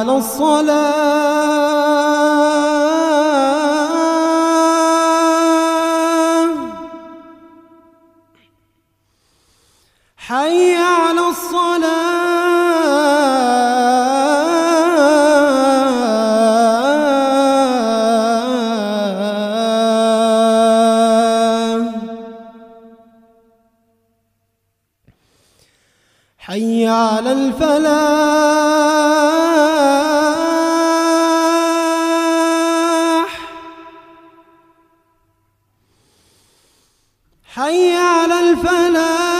على الصلاة. حي على الفلاح.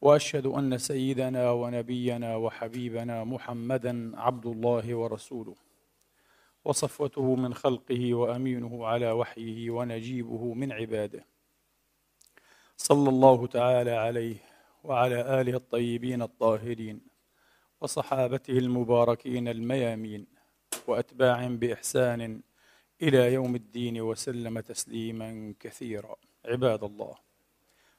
وأشهد أن سيدنا ونبينا وحبيبنا محمدا عبد الله ورسوله وصفوته من خلقه وأمينه على وحيه ونجيبه من عباده. صلى الله تعالى عليه وعلى آله الطيبين الطاهرين وصحابته المباركين الميامين واتباعهم بإحسان إلى يوم الدين وسلم تسليما كثيرا. عباد الله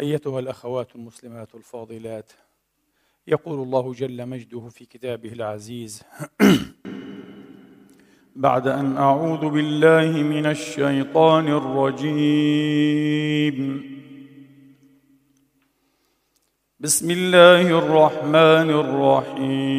أيتها الأخوات المسلمات الفاضلات. يقول الله جل مجده في كتابه العزيز بعد أن أعوذ بالله من الشيطان الرجيم. بسم الله الرحمن الرحيم.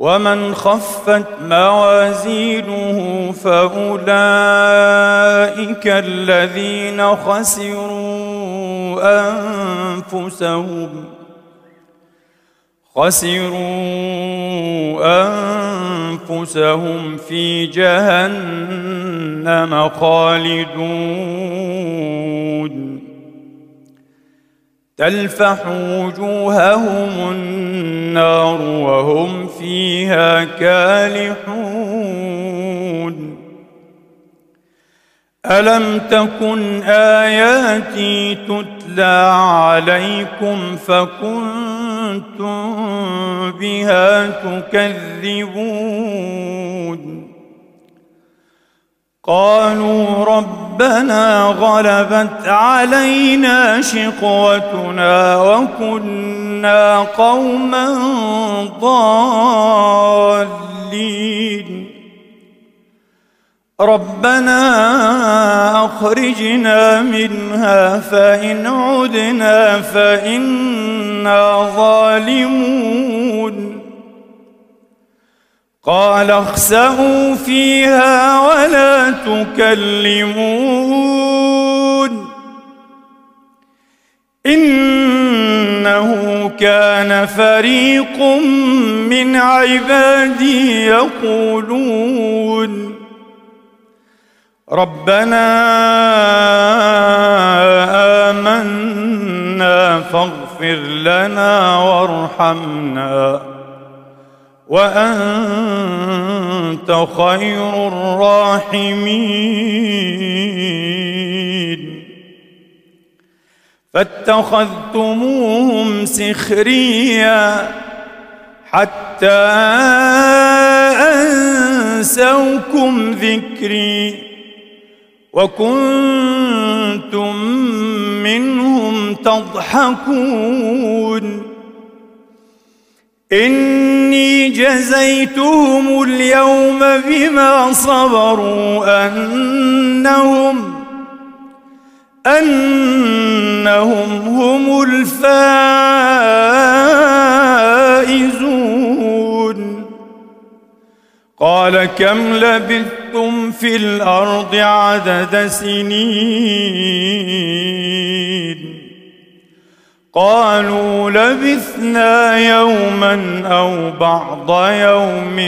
ومن خفت موازينه فأولئك الذين خسروا أنفسهم. خسروا أنفسهم في جهنم خالدون. تلفح وجوههم النار وهم فيها كالحون. ألم تكن آياتي تتلى عليكم فكنتم بها تكذبون؟ قالوا ربنا غلبت علينا شقوتنا وكنا قوما ضالين. ربنا أخرجنا منها فإن عدنا فإنا ظالمون. قال اخسئوا فيها ولا تكلمون. إنه كان فريق من عبادي يقولون. ربنا آمنا فاغفر لنا وارحمنا. وأنت خير الراحمين. فاتخذتموهم سخريا حتى أنسوكم ذكري وكنتم منهم تضحكون. إني جزيتهم اليوم بما صبروا أنهم أنهم هم الفائزون. قال كم لبثتم في الأرض عدد سنين؟ قالوا لبثنا يوما أو بعض يوم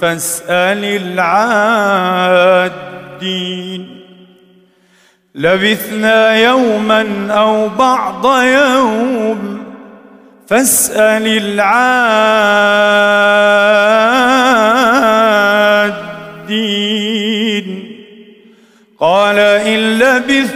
فاسأل العادين. لبثنا يوما أو بعض يوم فاسأل العادين. قال إن لبثتم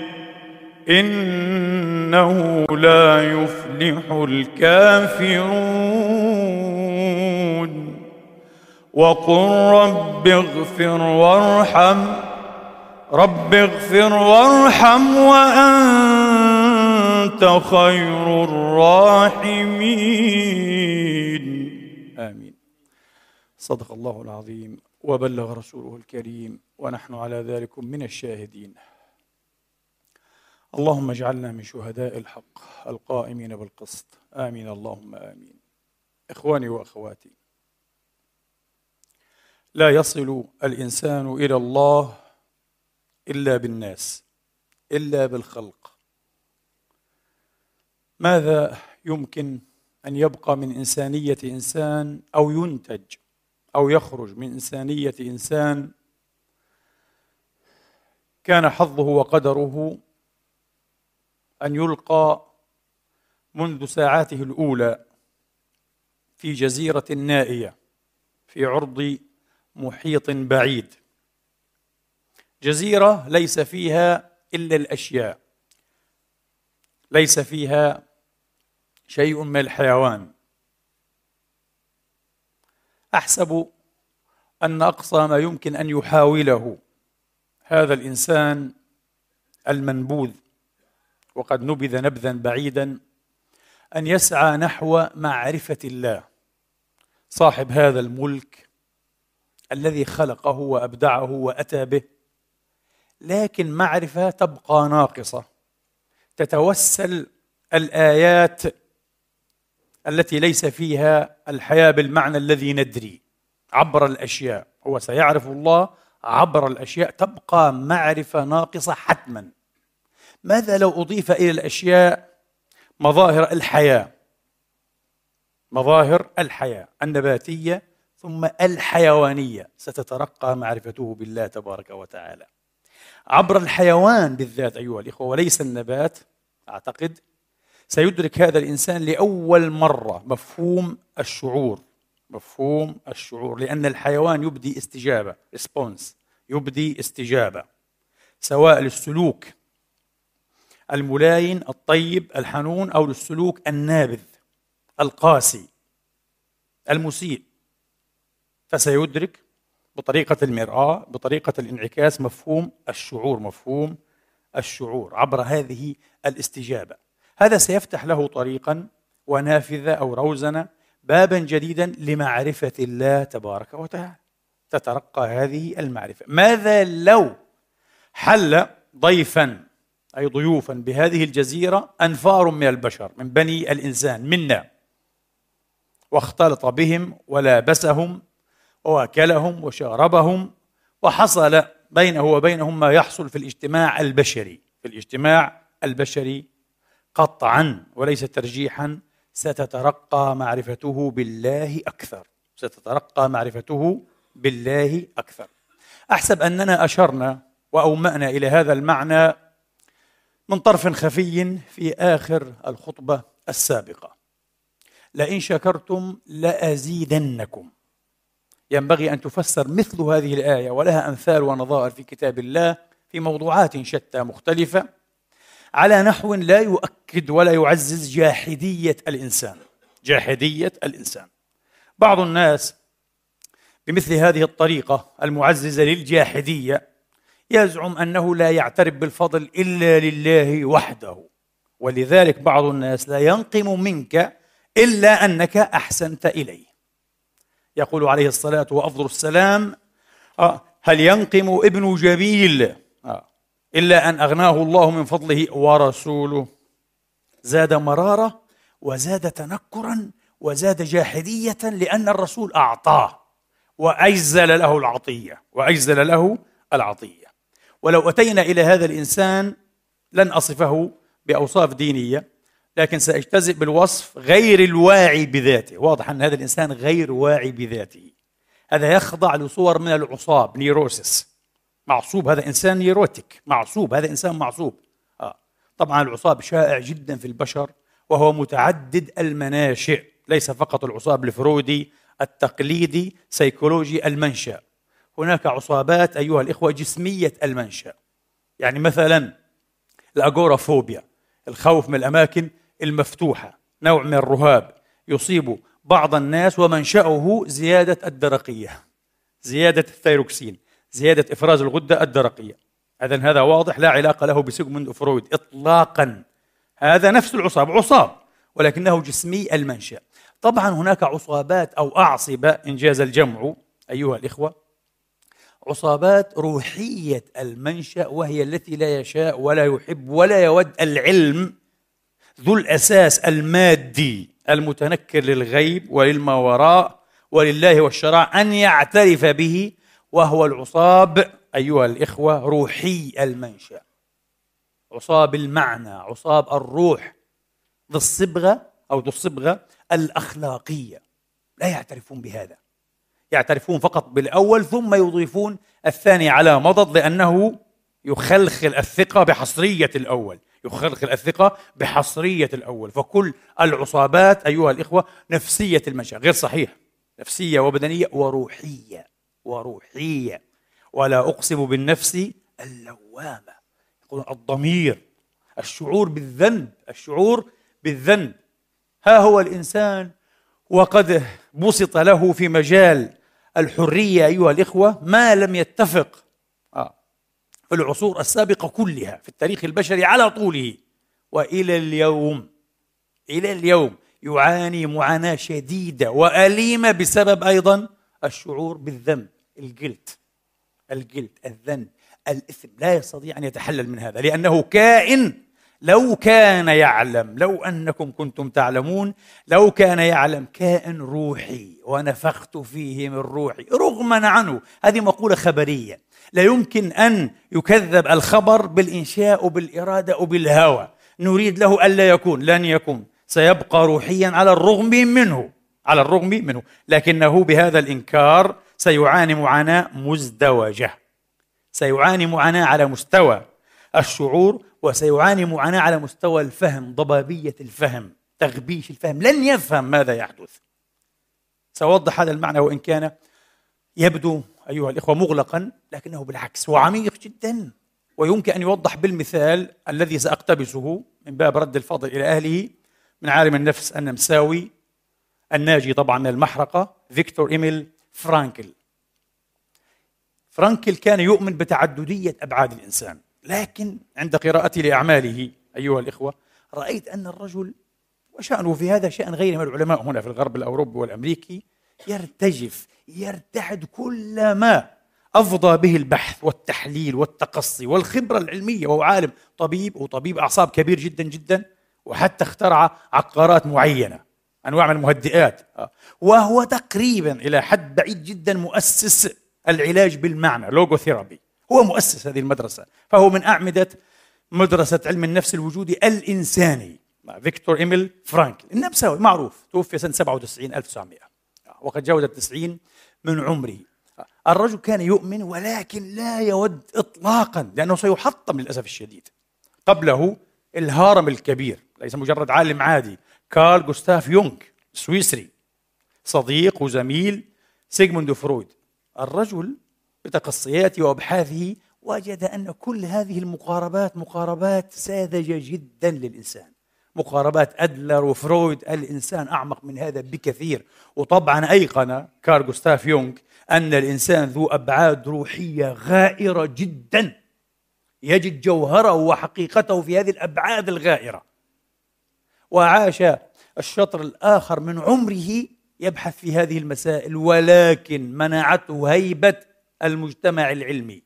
إنه لا يفلح الكافرون. وقل رب اغفر وارحم رب اغفر وارحم وأنت خير الراحمين. آمين. صدق الله العظيم وبلغ رسوله الكريم ونحن على ذلك من الشاهدين. اللهم اجعلنا من شهداء الحق القائمين بالقسط. آمين. اللهم آمين. إخواني وأخواتي لا يصل الإنسان إلى الله إلا بالناس إلا بالخلق. ماذا يمكن أن يبقى من إنسانية إنسان أو ينتج أو يخرج من إنسانية إنسان؟ كان حظه وقدره أن يلقى منذ ساعاته الأولى في جزيرة نائية في عرض محيط بعيد. جزيرة ليس فيها إلا الأشياء. ليس فيها شيء من الحيوان. أحسب أن أقصى ما يمكن أن يحاوله هذا الإنسان المنبوذ. وقد نبذ نبذا بعيدا أن يسعى نحو معرفة الله. صاحب هذا الملك الذي خلقه وأبدعه وأتى به لكن معرفة تبقى ناقصة. تتوسل الآيات التي ليس فيها الحياة بالمعنى الذي ندري عبر الأشياء. هو سيعرف الله عبر الأشياء. تبقى معرفة ناقصة حتما. ماذا لو أضيف إلى الأشياء مظاهر الحياة؟ مظاهر الحياة النباتية ثم الحيوانية. ستترقى معرفته بالله تبارك وتعالى. عبر الحيوان بالذات أيها الإخوة وليس النبات أعتقد سيدرك هذا الإنسان لأول مرة مفهوم الشعور. مفهوم الشعور لأن الحيوان يبدي استجابة ريسبونس يبدي استجابة سواء للسلوك الملاين الطيب الحنون أو للسلوك النابذ القاسي المسيء. فسيدرك بطريقة المرآة بطريقة الانعكاس مفهوم الشعور مفهوم الشعور عبر هذه الاستجابة. هذا سيفتح له طريقا ونافذة أو روزنة بابا جديدا لمعرفة الله تبارك وتعالى. تترقى هذه المعرفة. ماذا لو حل ضيفا أي ضيوفا بهذه الجزيرة أنفار من البشر من بني الإنسان منا. واختلط بهم ولابسهم وأكلهم وشاربهم وحصل بينه وبينهم ما يحصل في الاجتماع البشري. في الاجتماع البشري قطعا وليس ترجيحا ستترقى معرفته بالله أكثر. ستترقى معرفته بالله أكثر. أحسب أننا أشرنا وأومأنا إلى هذا المعنى من طرف خفي في آخر الخطبة السابقة. لئن شكرتم لأزيدنكم. ينبغي أن تفسر مثل هذه الآية ولها أمثال ونظائر في كتاب الله في موضوعات شتى مختلفة على نحو لا يؤكد ولا يعزز جاحدية الإنسان. جاحدية الإنسان. بعض الناس بمثل هذه الطريقة المعززة للجاحدية يزعم أنه لا يعترف بالفضل إلا لله وحده. ولذلك بعض الناس لا ينقم منك إلا أنك أحسنت إليه. يقول عليه الصلاة وأفضل السلام آه، هل ينقم ابن جميل آه، إلا أن أغناه الله من فضله ورسوله؟ زاد مرارة وزاد تنكرا وزاد جاحدية لأن الرسول أعطاه وأجزل له العطية وأجزل له العطية. ولو أتينا إلى هذا الإنسان لن أصفه بأوصاف دينية لكن سأجتزئ بالوصف غير الواعي بذاته. واضح أن هذا الإنسان غير واعي بذاته. هذا يخضع لصور من العصاب neurosis معصوب هذا إنسان neurotic. معصوب هذا إنسان معصوب. آه. طبعا العصاب شائع جدا في البشر وهو متعدد المناشئ. ليس فقط العصاب الفرويدي التقليدي سيكولوجي المنشأ. هناك عصابات أيها الإخوة جسمية المنشأ. يعني مثلا ال agoraphobia الخوف من الأماكن المفتوحة نوع من الرهاب يصيب بعض الناس ومنشأه زيادة الدرقية زيادة الثيروكسين زيادة إفراز الغدة الدرقية. إذا هذا واضح لا علاقة له بسيغموند فرويد إطلاقا. هذا نفس العصاب عصاب ولكنه جسمي المنشأ. طبعا هناك عصابات أو أعصبة إن جاز الجمع أيها الإخوة عصابات روحية المنشأ وهي التي لا يشاء ولا يحب ولا يود العلم ذو الأساس المادي المتنكر للغيب وللما وراء ولله والشرع أن يعترف به وهو العصاب أيها الإخوة روحي المنشأ. عصاب المعنى عصاب الروح ذو الصبغة أو ذو الصبغة الأخلاقية. لا يعترفون بهذا. يعترفون فقط بالأول ثم يضيفون الثاني على مضض لأنه يخلخل الثقة بحصرية الأول. يخلخل الثقة بحصرية الأول. فكل العصابات أيها الإخوة نفسية المنشأ غير صحيح. نفسية وبدنية وروحية. وروحية. ولا أقسم بالنفس اللوامة. يقول الضمير. الشعور بالذنب. الشعور بالذنب. ها هو الإنسان وقد بسط له في مجال الحرية أيها الإخوة ما لم يتفق آه. في العصور السابقة كلها في التاريخ البشري على طوله وإلى اليوم إلى اليوم يعاني معاناة شديدة وأليمة بسبب أيضا الشعور بالذنب الجلد الجلد الذنب الإثم لا يستطيع أن يتحلل من هذا لأنه كائن لو كان يعلم لو أنكم كنتم تعلمون لو كان يعلم كائن روحي ونفخت فيه من روحي رغما عنه هذه مقولة خبرية. لا يمكن أن يكذب الخبر بالإنشاء وبالاراده وبالهوى نريد له ألا يكون لن يكون. سيبقى روحيا على الرغم منه على الرغم منه. لكنه بهذا الإنكار سيعاني معاناة مزدوجة. سيعاني معاناة على مستوى الشعور وسيعاني معاناة على مستوى الفهم ضبابية الفهم تغبيش الفهم. لن يفهم ماذا يحدث. سأوضح هذا المعنى وإن كان يبدو أيها الإخوة مغلقا لكنه بالعكس هو عميق جدا. ويمكن أن يوضح بالمثال الذي سأقتبسه من باب رد الفضل إلى أهله من عالم النفس النمساوي الناجي طبعا من المحرقة فيكتور إيميل فرانكل. فرانكل كان يؤمن بتعددية أبعاد الإنسان. لكن عند قراءتي لأعماله أيها الإخوة رأيت أن الرجل وشأنه في هذا شأن غيره من العلماء هنا في الغرب الأوروبي والأمريكي يرتجف يرتعد كلما أفضى به البحث والتحليل والتقصي والخبرة العلمية وهو عالم طبيب وطبيب أعصاب كبير جدا جدا وحتى اخترع عقارات معينة أنواع من المهدئات وهو تقريبا إلى حد بعيد جدا مؤسس العلاج بالمعنى لوغوثيرابي. هو مؤسس هذه المدرسة فهو من أعمدة مدرسة علم النفس الوجودي الإنساني فيكتور إيميل فرانكل. النمساوي معروف توفي سنة 97 1900 وقد جاوز التسعين من عمره الرجل كان يؤمن ولكن لا يود إطلاقا لأنه سيحطم للأسف الشديد. قبله الهرم الكبير ليس مجرد عالم عادي كارل جوستاف يونغ سويسري صديق وزميل سيغموند فرويد. الرجل بتقصياته وابحاثه وجد أن كل هذه المقاربات مقاربات ساذجة جدا للإنسان. مقاربات أدلر وفرويد الإنسان أعمق من هذا بكثير. وطبعا أيقن كارل جوستاف يونغ أن الإنسان ذو أبعاد روحية غائرة جدا. يجد جوهره وحقيقته في هذه الأبعاد الغائرة. وعاش الشطر الآخر من عمره يبحث في هذه المسائل ولكن منعته هيبه المجتمع العلمي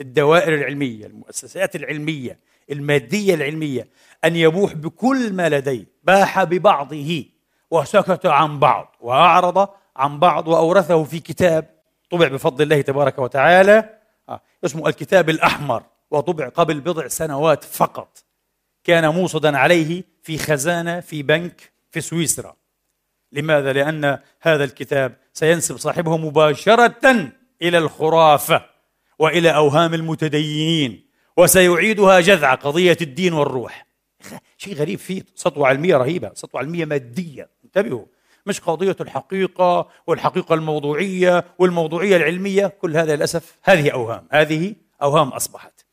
الدوائر العلمية المؤسسات العلمية المادية العلمية أن يبوح بكل ما لديه. باح ببعضه وسكت عن بعض وأعرض عن بعض وأورثه في كتاب طبع بفضل الله تبارك وتعالى آه، اسمه الكتاب الأحمر وطبع قبل بضع سنوات فقط. كان موصدا عليه في خزانة في بنك في سويسرا. لماذا؟ لأن هذا الكتاب سينسب صاحبه مباشرة إلى الخرافة وإلى أوهام المتدينين وسيعيدها جذع قضية الدين والروح. شيء غريب فيه سطوة علميه رهيبة سطوة علميه مادية. انتبهوا مش قضية الحقيقة والحقيقة الموضوعية والموضوعية العلمية؟ كل هذا للأسف هذه أوهام هذه أوهام أصبحت.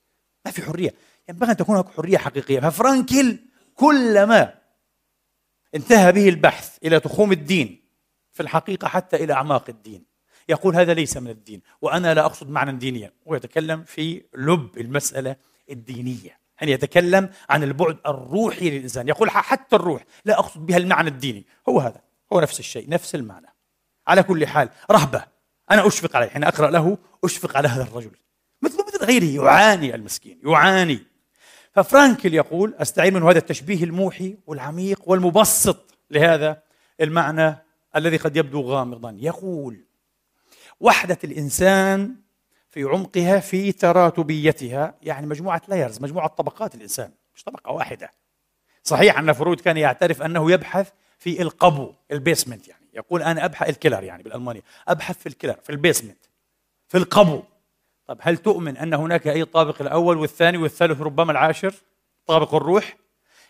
ما في حرية. ينبغي أن تكون هناك حرية حقيقية. ففرانكل كلما انتهى به البحث إلى تخوم الدين في الحقيقة حتى إلى أعماق الدين. يقول هذا ليس من الدين وأنا لا أقصد معنى دينيا. هو يتكلم في لب المسألة الدينية. يعني يتكلم عن البعد الروحي للإنسان. يقول حتى الروح لا أقصد بها المعنى الديني. هو هذا هو نفس الشيء نفس المعنى. على كل حال رهبة. أنا أشفق عليه. حين أقرأ له أشفق على هذا الرجل. مثل مثل غيره. يعاني المسكين يعاني. ففرانكل يقول أستعين من هذا التشبيه الموحي والعميق والمبسط لهذا المعنى الذي قد يبدو غامضا. يقول وحدة الإنسان في عمقها في تراتبيتها. يعني مجموعة layers مجموعة طبقات الإنسان مش طبقة واحدة. صحيح أن فرويد كان يعترف أنه يبحث في القبو ال basement يعني. يقول أنا أبحث ال Keller يعني بالألمانية أبحث في ال Keller في ال basement في القبو. طب هل تؤمن أن هناك أي طابق الأول والثاني والثالث ربما العاشر؟ طابق الروح.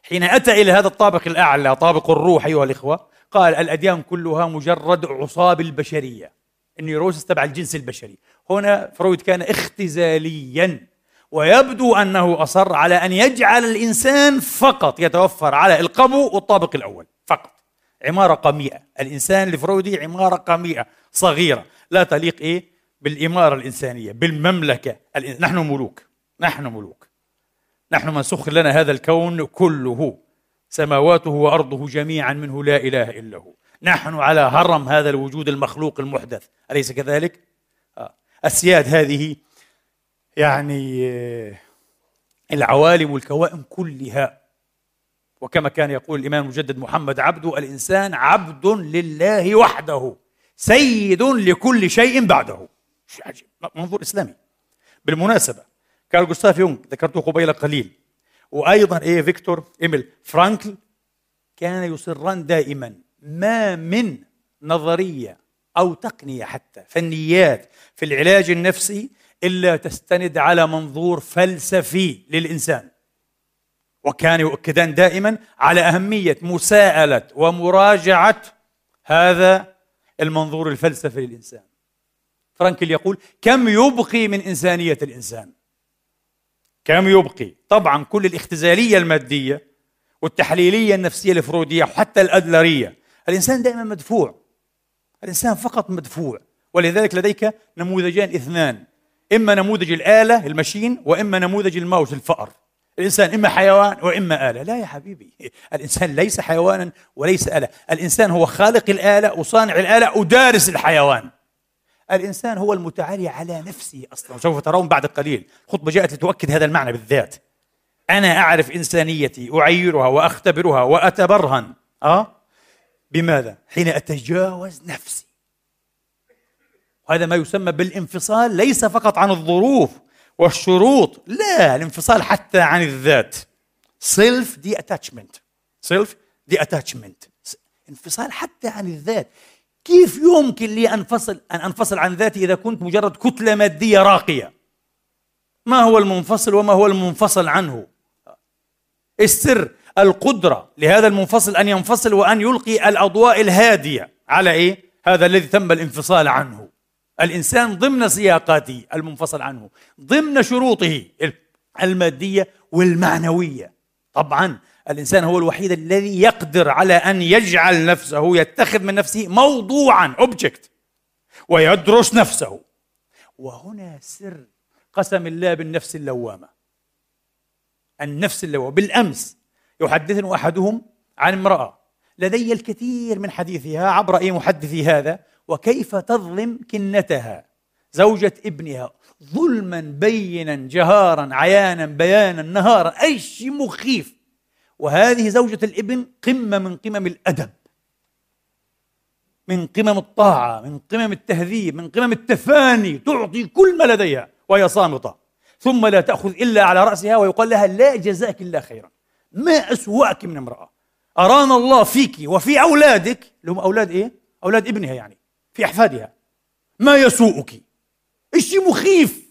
حين أتى إلى هذا الطابق الأعلى طابق الروح أيها الإخوة قال الأديان كلها مجرد عصاب البشرية. ال neurosis تبع الجنس البشري. هنا فرويد كان اختزاليا ويبدو أنه أصر على أن يجعل الإنسان فقط يتوفر على القبو والطابق الأول فقط. عمارة قميئة. الإنسان الفرويدي عمارة قميئة صغيرة. لا تليق إيه؟ بالإمارة الإنسانية بالمملكة. نحن ملوك. نحن ملوك. نحن من سخر لنا هذا الكون كله. سماواته وأرضه جميعا منه لا إله إلا هو. نحن على هرم هذا الوجود المخلوق المحدث. أليس كذلك؟ آه. السياد هذه يعني آه، العوالم والكوائن كلها. وكما كان يقول الإمام المجدد محمد عبده الإنسان عبد لله وحده سيد لكل شيء بعده. منظور إسلامي. بالمناسبة كارل جوستاف يونغ ذكرته قبيل قليل. وأيضا إيه فيكتور إيميل فرانكل كان يصران دائما. ما من نظرية أو تقنية حتى فنيات في العلاج النفسي إلا تستند على منظور فلسفي للإنسان. وكان يؤكدان دائما على أهمية مساءلة ومراجعة هذا المنظور الفلسفي للإنسان. فرانكل يقول كم يبقي من إنسانية الإنسان؟ كم يبقي؟ طبعا كل الاختزالية المادية والتحليلية النفسية الفرويدية وحتى الأدلرية الإنسان دائما مدفوع. الإنسان فقط مدفوع. ولذلك لديك نموذجان اثنان. إما نموذج الآلة المشين وإما نموذج الماوس الفأر. الإنسان إما حيوان وإما آلة. لا يا حبيبي. الإنسان ليس حيوانا وليس آلة. الإنسان هو خالق الآلة وصانع الآلة ودارس الحيوان. الإنسان هو المتعالي على نفسه أصلا. وسوف ترون بعد قليل. خطبة جاءت لتؤكد هذا المعنى بالذات. أنا أعرف إنسانيتي أعيرها وأختبرها وأتبرهن. أه؟ بماذا؟ حين أتجاوز نفسي. وهذا ما يسمى بالانفصال ليس فقط عن الظروف والشروط لا الانفصال حتى عن الذات. self detachment self detachment انفصال حتى عن الذات. كيف يمكن لي انفصل أن أنفصل عن ذاتي إذا كنت مجرد كتلة مادية راقية؟ ما هو المنفصل وما هو المنفصل عنه؟ السر القدرة لهذا المنفصل أن ينفصل وأن يلقي الأضواء الهادية. على إيه؟ هذا الذي تم الانفصال عنه. الإنسان ضمن سياقاته المنفصل عنه ضمن شروطه المادية والمعنوية. طبعا الإنسان هو الوحيد الذي يقدر على أن يجعل نفسه يتخذ من نفسه موضوعا اوبجكت ويدرس نفسه. وهنا سر قسم الله بالنفس اللوامة. النفس اللوامة بالأمس يحدثني أحدهم عن امرأة. لدي الكثير من حديثها عبر أي محدثي هذا وكيف تظلم كنتها زوجة ابنها ظلما بينا جهارا عيانا بيانا نهارا أي شيء مخيف. وهذه زوجة الابن قمة من قمم الأدب من قمم الطاعة من قمم التهذيب من قمم التفاني تعطي كل ما لديها وهي صامتة. ثم لا تأخذ إلا على رأسها ويقال لها لا جزاك الله خيرا. ما أسوأك من امرأة. أرانا الله فيك وفي أولادك. اللي هم أولاد إيه؟ أولاد ابنها يعني في أحفادها. ما يسوءك. إيش مخيف؟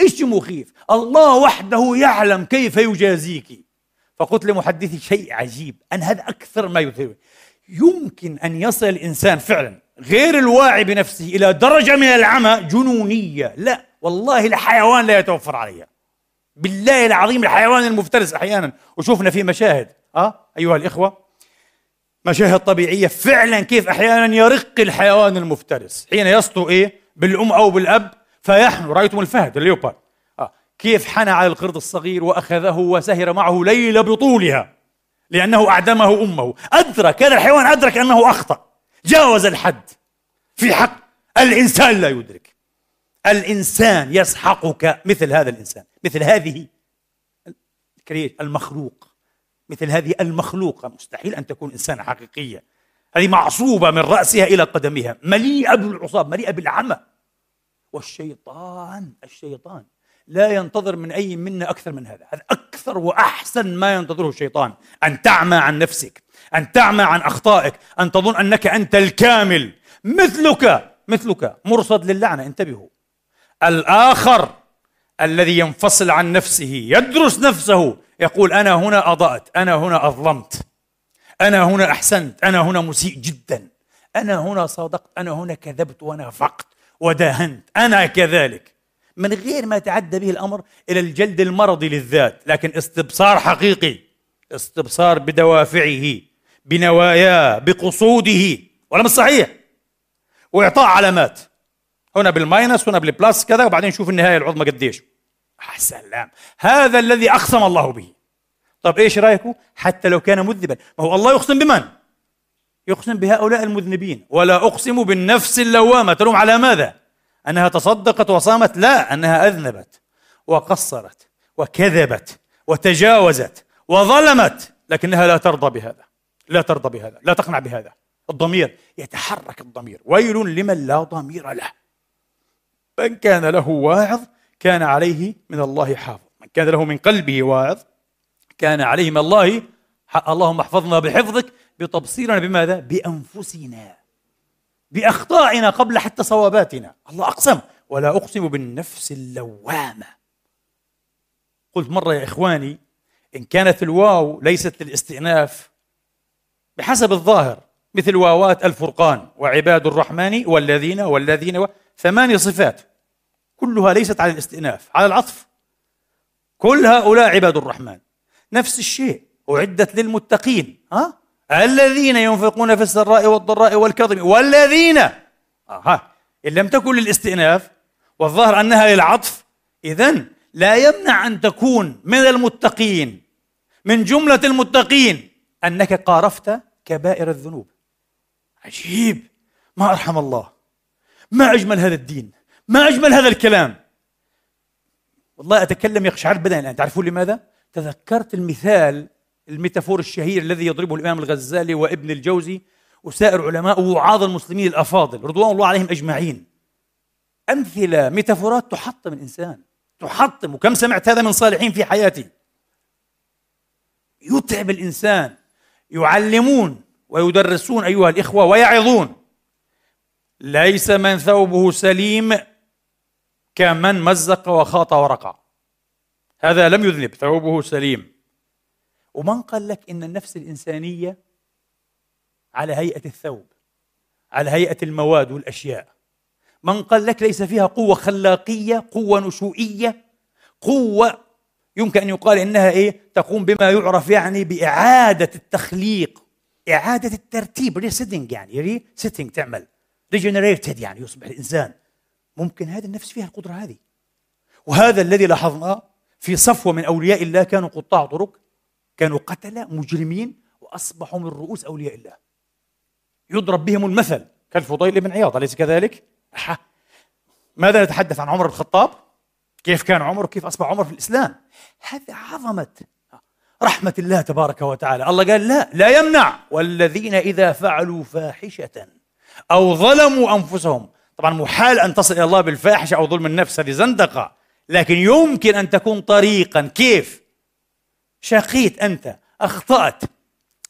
إيش مخيف؟ الله وحده يعلم كيف يجازيك. فقلت لمحدثي شيء عجيب أن هذا أكثر ما يثير. يمكن أن يصل الإنسان فعلا غير الواعي بنفسه إلى درجة من العمى جنونية. لا والله الحيوان لا يتوفر عليها. بالله العظيم الحيوان المفترس أحيانا وشوفنا في مشاهد. أه أيها الإخوة مشاهد طبيعية فعلا كيف أحيانا يرق الحيوان المفترس. حين يسطو إيه؟ بالأم أو بالأب فيحنو. رأيتم الفهد الليوبارد آه. كيف حنى على القرد الصغير وأخذه وسهر معه ليلة بطولها لأنه أعدمه أمه. أدرك هذا الحيوان أدرك أنه أخطأ. جاوز الحد. في حق الإنسان لا يدرك. الإنسان يسحقك مثل هذا الإنسان مثل هذه المخلوق مثل هذه المخلوقة. مستحيل أن تكون إنسانة حقيقية. هذه معصوبة من رأسها إلى قدمها مليئة بالعصاب مليئة بالعمى. والشيطان الشيطان لا ينتظر من أي منا أكثر من هذا. هذا أكثر وأحسن ما ينتظره الشيطان أن تعمى عن نفسك أن تعمى عن أخطائك أن تظن أنك أنت الكامل. مثلك مثلك مرصد للعنة انتبهوا. الآخر الذي ينفصل عن نفسه يدرس نفسه يقول أنا هنا أضأت أنا هنا أظلمت أنا هنا أحسنت أنا هنا مسيء جدا أنا هنا صادقت أنا هنا كذبت ونافقت وداهنت أنا كذلك. من غير ما يتعدى به الأمر إلى الجلد المرضي للذات لكن استبصار حقيقي استبصار بدوافعه بنواياه بقصوده ولا مش صحيح وإعطاء علامات. هنا بالماينس هنا بالبلس كذا وبعدين نشوف النهاية العظمى قديش. سلام. هذا الذي أقسم الله به. طب إيش رأيكم؟ حتى لو كان مذنبا. ما هو الله يقسم بمن؟ يقسم بهؤلاء المذنبين. ولا أقسم بالنفس اللوامة. تلوم على ماذا؟ أنها تصدقت وصامت. لا أنها أذنبت وقصرت وكذبت وتجاوزت وظلمت. لكنها لا ترضى بهذا. لا ترضى بهذا. لا تقنع بهذا. الضمير يتحرك الضمير. ويل لمن لا ضمير له. من كان له واعظ كان عليه من الله حافظ. من كان له من قلبه واعظ كان عليه من الله اللهم احفظنا بحفظك بتبصيرنا بماذا؟ بأنفسنا. بأخطائنا قبل حتى صواباتنا. الله أقسم. ولا أقسم بالنفس اللوامة. قلت مرة يا إخواني إن كانت الواو ليست للاستئناف بحسب الظاهر مثل واوات الفرقان وعباد الرحمن والذين والذين و... ثمانية صفات. كلها ليست على الاستئناف على العطف. كل هؤلاء عباد الرحمن. نفس الشيء أعدت للمتقين ها؟ الذين ينفقون في السراء والضراء والكظم. والذين! ها إن لم تكن للاستئناف والظاهر أنها للعطف إذا لا يمنع أن تكون من المتقين من جملة المتقين أنك قارفت كبائر الذنوب. عجيب! ما أرحم الله. ما أجمل هذا الدين؟ ما أجمل هذا الكلام. والله أتكلم يقشعر بدني الآن. تعرفون لماذا؟ تذكرت المثال الميتافور الشهير الذي يضربه الإمام الغزالي وابن الجوزي وسائر علماء ووعاظ المسلمين الأفاضل رضوان الله عليهم أجمعين. أمثلة ميتافورات تحطم الإنسان. تحطم. وكم سمعت هذا من صالحين في حياتي؟ يتعب الإنسان. يعلمون ويدرسون أيها الإخوة ويعظون. ليس من ثوبه سليم كمن مزق وخاط ورقع. هذا لم يذنب ثوبه سليم. ومن قال لك إن النفس الإنسانية على هيئة الثوب على هيئة المواد والأشياء؟ من قال لك ليس فيها قوة خلاقية قوة نشوئية قوة يمكن أن يقال إنها إيه؟ تقوم بما يعرف يعني بإعادة التخليق إعادة الترتيب. resetting يعني resetting تعمل. regenerated يعني يصبح الإنسان. ممكن هذه النفس فيها القدرة هذه وهذا الذي لاحظناه في صفوة من أولياء الله كانوا قطاع طرق كانوا قتلة مجرمين وأصبحوا من رؤوس أولياء الله يضرب بهم المثل كالفضيل بن عياض أليس كذلك؟ أحا. ماذا نتحدث عن عمر الخطاب؟ كيف كان عمر وكيف أصبح عمر في الإسلام؟ هذا عظمة رحمة الله تبارك وتعالى، الله قال لا لا يمنع والذين إذا فعلوا فاحشة أو ظلموا أنفسهم طبعا محال أن تصل إلى الله بالفاحشة أو ظلم النفس هذه زندقة. لكن يمكن أن تكون طريقا. كيف؟ شقيت أنت أخطأت.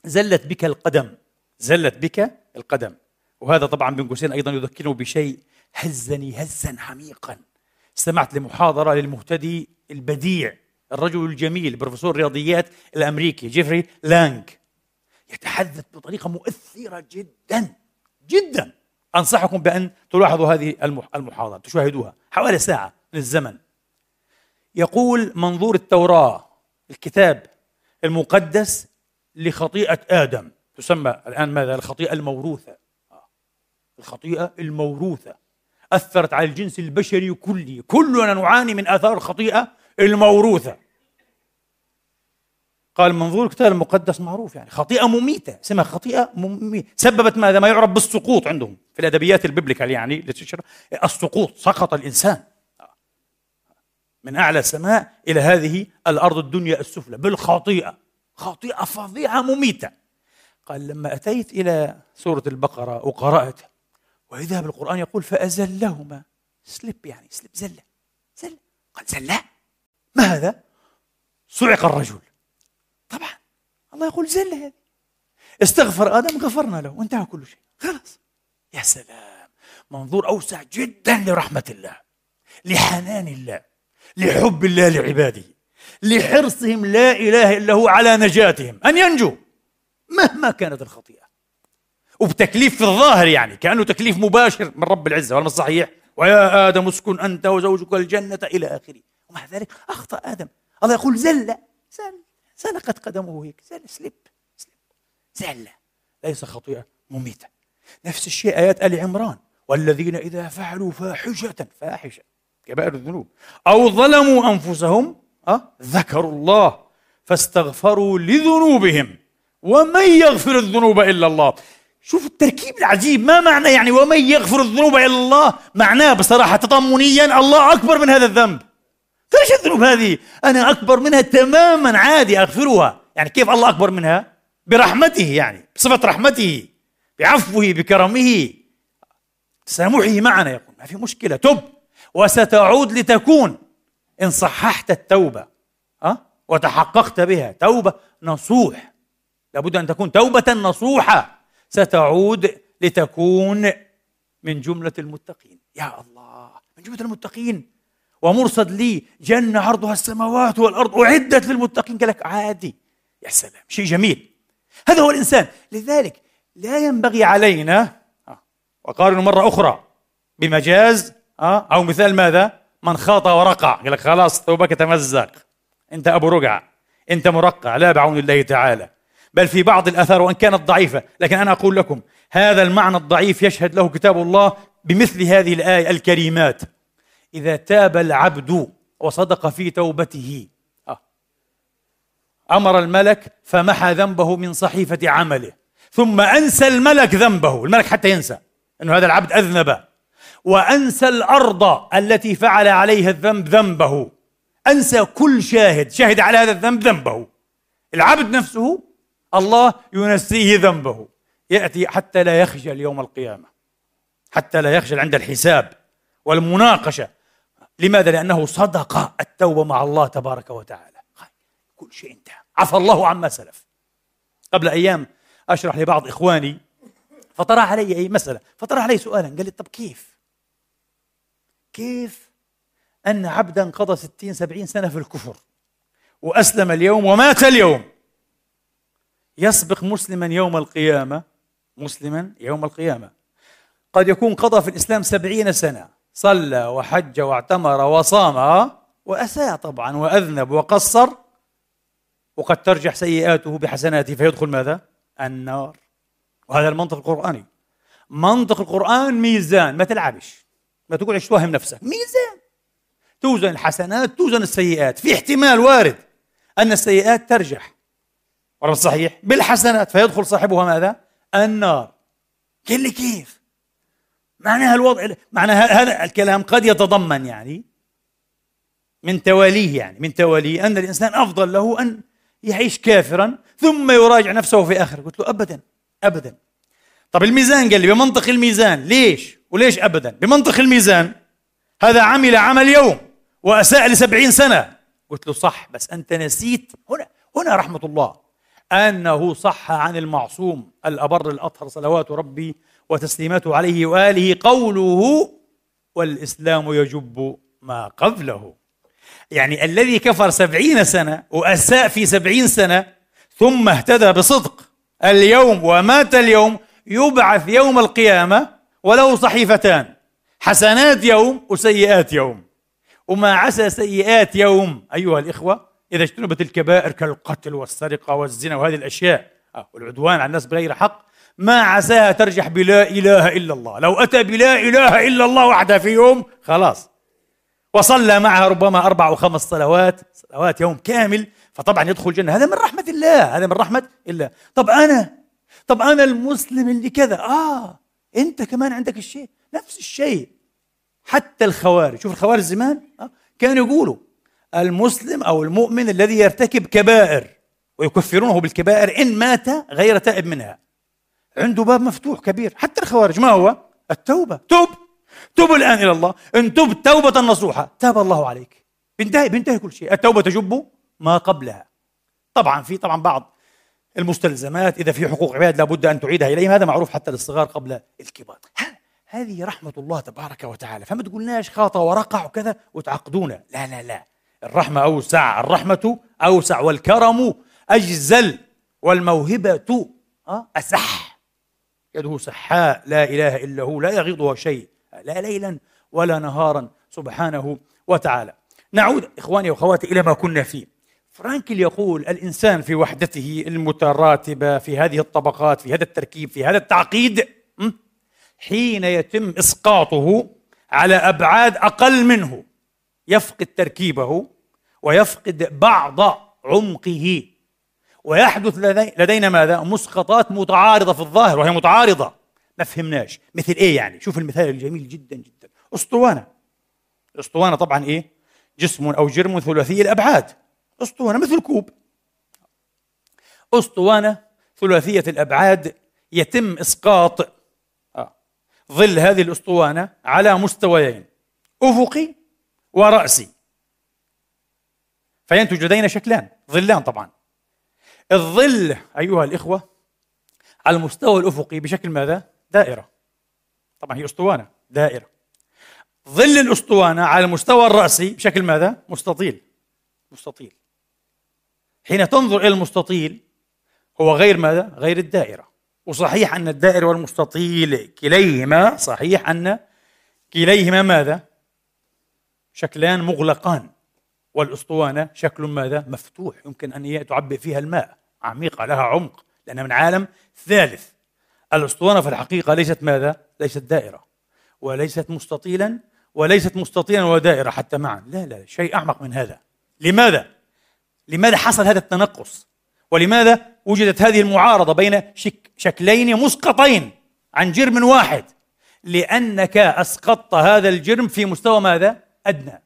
زلت بك القدم. زلت بك القدم. وهذا طبعا بين قوسين أيضا يذكرني بشيء. هزني هزا عميقا. استمعت لمحاضرة للمهتدي البديع الرجل الجميل بروفيسور الرياضيات الأمريكي جيفري لانج يتحدث بطريقة مؤثرة جدا. جدا. أنصحكم بأن تلاحظوا هذه المحاضرة تشاهدوها حوالي ساعة من الزمن. يقول منظور التوراة الكتاب المقدس لخطيئة آدم. تسمى الآن ماذا؟ الخطيئة الموروثة. الخطيئة الموروثة. أثرت على الجنس البشري كله. كلنا نعاني من آثار الخطيئة الموروثة. قال منظور الكتاب المقدس معروف يعني. خطيئة مميتة. اسمها خطيئة مميتة. سببت ماذا؟ ما يعرف بالسقوط عندهم. في الأدبيات الببليكال يعني السقوط. سقط الإنسان. من أعلى السماء إلى هذه الأرض الدنيا السفلى. بالخطيئة. خطيئة فظيعة مميتة. قال لما أتيت إلى سورة البقرة وقرأت وإذا بالقرآن يقول فأزلهما. سلب يعني. سلب زلة. زلة. قال زلة. ما هذا؟ صعق الرجل. طبعا. الله يقول زل هذه. استغفر آدم غفرنا له. وانتهى كل شيء. خلاص. يا سلام. منظور أوسع جدا لرحمة الله لحنان الله لحب الله لعباده لحرصهم لا إله إلا هو على نجاتهم. أن ينجوا. مهما كانت الخطيئة. وبتكليف في الظاهر يعني كأنه تكليف مباشر من رب العزة ولا صحيح. ويا آدم اسكن أنت وزوجك الجنة إلى آخره. ومع ذلك أخطأ آدم. الله يقول زل. زل. سلقت قدمه هيك. زل سليب سليب. زل ليس خطيئة مميتة. نفس الشيء آيات آل عمران. والذين إذا فعلوا فاحشة فاحشة. كبائر الذنوب. أو ظلموا أنفسهم أه؟ ذكروا الله فاستغفروا لذنوبهم. ومن يغفر الذنوب إلا الله؟ شوف التركيب العجيب. ما معنى يعني ومن يغفر الذنوب إلا الله؟ معناه بصراحة تضمنيا الله أكبر من هذا الذنب. إيش الذنوب هذه؟ أنا أكبر منها تماما عادي أغفرها. يعني كيف الله أكبر منها؟ برحمته يعني بصفة رحمته بعفوه بكرمه. تسامحه معنا يقول. ما في مشكلة تب. وستعود لتكون. إن صححت التوبة أه؟ وتحققت بها توبة نصوح. لابد أن تكون توبة نصوحة. ستعود لتكون من جملة المتقين. يا الله من جملة المتقين. ومرصد لي جنة عرضها السماوات والأرض أعدت للمتقين. قال لك عادي. يا سلام شيء جميل. هذا هو الإنسان. لذلك لا ينبغي علينا آه، وقارنوا مرة أخرى بمجاز آه، أو مثال ماذا؟ من خاط ورقع. قال لك خلاص ثوبك تمزق. أنت أبو رقع. أنت مرقع. لا بعون الله تعالى. بل في بعض الآثار وإن كانت ضعيفة لكن أنا أقول لكم هذا المعنى الضعيف يشهد له كتاب الله بمثل هذه الآية الكريمات. إذا تاب العبد وصدق في توبته. آه. أمر الملك فمحى ذنبه من صحيفة عمله ثم أنسى الملك ذنبه الملك حتى ينسى أنه هذا العبد أذنب. وأنسى الأرض التي فعل عليها الذنب ذنبه. أنسى كل شاهد شهد على هذا الذنب ذنبه. العبد نفسه الله ينسيه ذنبه. يأتي حتى لا يخجل يوم القيامة حتى لا يخجل عند الحساب والمناقشة. لماذا؟ لأنه صدق التوبة مع الله تبارك وتعالى. كل شيء انتهى. عفى الله عما سلف. قبل أيام أشرح لبعض إخواني فطرح علي أي مسألة. فطرح علي سؤالا. قال لي طب كيف؟ كيف أن عبدا قضى ستين سبعين سنة في الكفر وأسلم اليوم ومات اليوم؟ يسبق مسلما يوم القيامة مسلما يوم القيامة. قد يكون قضى في الإسلام سبعين سنة. صلى وحج واعتمر وصام وأساء طبعا وأذنب وقصر وقد ترجح سيئاته بحسناته فيدخل ماذا؟ النار. وهذا المنطق القرآني. منطق القرآن ميزان ما تلعبش. ما تقعدش توهم نفسك. ميزان. توزن الحسنات توزن السيئات. في احتمال وارد أن السيئات ترجح. ولا صحيح؟ بالحسنات. فيدخل صاحبها ماذا؟ النار. قال لي كيف؟ معناها الوضع معناها هذا الكلام قد يتضمن يعني من تواليه يعني من تواليه أن الإنسان أفضل له أن يعيش كافرا ثم يراجع نفسه في آخر قلت له أبدا أبدا. طب الميزان قال لي بمنطق الميزان ليش؟ وليش أبدا؟ بمنطق الميزان هذا عمل عمل يوم وأساء لسبعين سنة. قلت له صح بس أنت نسيت هنا هنا رحمة الله أنه صح عن المعصوم الأبر الأطهر صلوات ربي وتسليماته عليه وآله قوله والإسلام يجب ما قبله. يعني الذي كفر سبعين سنة وأساء في سبعين سنة ثم اهتدى بصدق. اليوم ومات اليوم يبعث يوم القيامة وله صحيفتان حسنات يوم وسيئات يوم. وما عسى سيئات يوم أيها الإخوة إذا اجتنبت الكبائر كالقتل والسرقة والزنا وهذه الأشياء. آه، والعدوان على الناس بغير حق. ما عساها ترجح بلا إله إلا الله. لو أتى بلا إله إلا الله وحدها في يوم خلاص. وصلى معها ربما أربع أو خمس صلوات صلوات يوم كامل فطبعا يدخل الجنة. هذا من رحمة الله هذا من رحمة الله. طب أنا طب أنا المسلم اللي كذا. آه أنت كمان عندك الشيء. نفس الشيء. حتى الخوارج. شوف الخوارج زمان آه كانوا يقولوا المسلم أو المؤمن الذي يرتكب كبائر ويكفرونه بالكبائر إن مات غير تائب منها. عنده باب مفتوح كبير. حتى الخوارج ما هو؟ التوبة. توب. توب الآن إلى الله. إن تب توبة نصوحة تاب الله عليك. بينتهي بينتهي كل شيء. التوبة تجب ما قبلها. طبعا في طبعا بعض المستلزمات إذا في حقوق عباد لابد أن تعيدها إليهم. هذا معروف حتى للصغار قبل الكبار. هذه رحمة الله تبارك وتعالى. فما تقولناش خاطى ورقع وكذا وتعقدونا لا لا لا. الرحمة أوسع. الرحمة أوسع. والكرم أجزل. والموهبة أسح. يده سحاء لا إله إلا هو لا يغيضها شيء لا ليلا ولا نهارا سبحانه وتعالى. نعود إخواني وأخواتي إلى ما كنا فيه. فرانكل يقول الإنسان في وحدته المتراتبة في هذه الطبقات في هذا التركيب في هذا التعقيد حين يتم إسقاطه على أبعاد أقل منه يفقد تركيبه ويفقد بعض عمقه. ويحدث لدينا ماذا؟ مسقطات متعارضة في الظاهر وهي متعارضة ما فهمناش مثل إيه يعني؟ شوف المثال الجميل جدا جدا أسطوانة الاسطوانة طبعا إيه؟ جسم أو جرم ثلاثي الأبعاد أسطوانة مثل كوب أسطوانة ثلاثية الأبعاد يتم إسقاط آه. ظل هذه الأسطوانة على مستويين أفقي ورأسي فينتج لدينا شكلان ظلان طبعا الظل أيها الإخوة على المستوى الأفقي بشكل ماذا؟ دائرة طبعا هي أسطوانة دائرة ظل الأسطوانة على المستوى الرأسي بشكل ماذا؟ مستطيل مستطيل حين تنظر إلى المستطيل هو غير ماذا؟ غير الدائرة وصحيح أن الدائرة والمستطيل كليهما صحيح أن كليهما ماذا؟ شكلان مغلقان والأسطوانة شكل ماذا؟ مفتوح يمكن أن تعبئ فيها الماء عميقة لها عمق لأنها من عالم ثالث الأسطوانة في الحقيقة ليست ماذا؟ ليست دائرة وليست مستطيلا وليست مستطيلا ودائرة حتى معا لا لا شيء أعمق من هذا لماذا؟ لماذا حصل هذا التنقص؟ ولماذا وجدت هذه المعارضة بين شك شكلين مسقطين عن جرم واحد؟ لأنك أسقطت هذا الجرم في مستوى ماذا؟ أدنى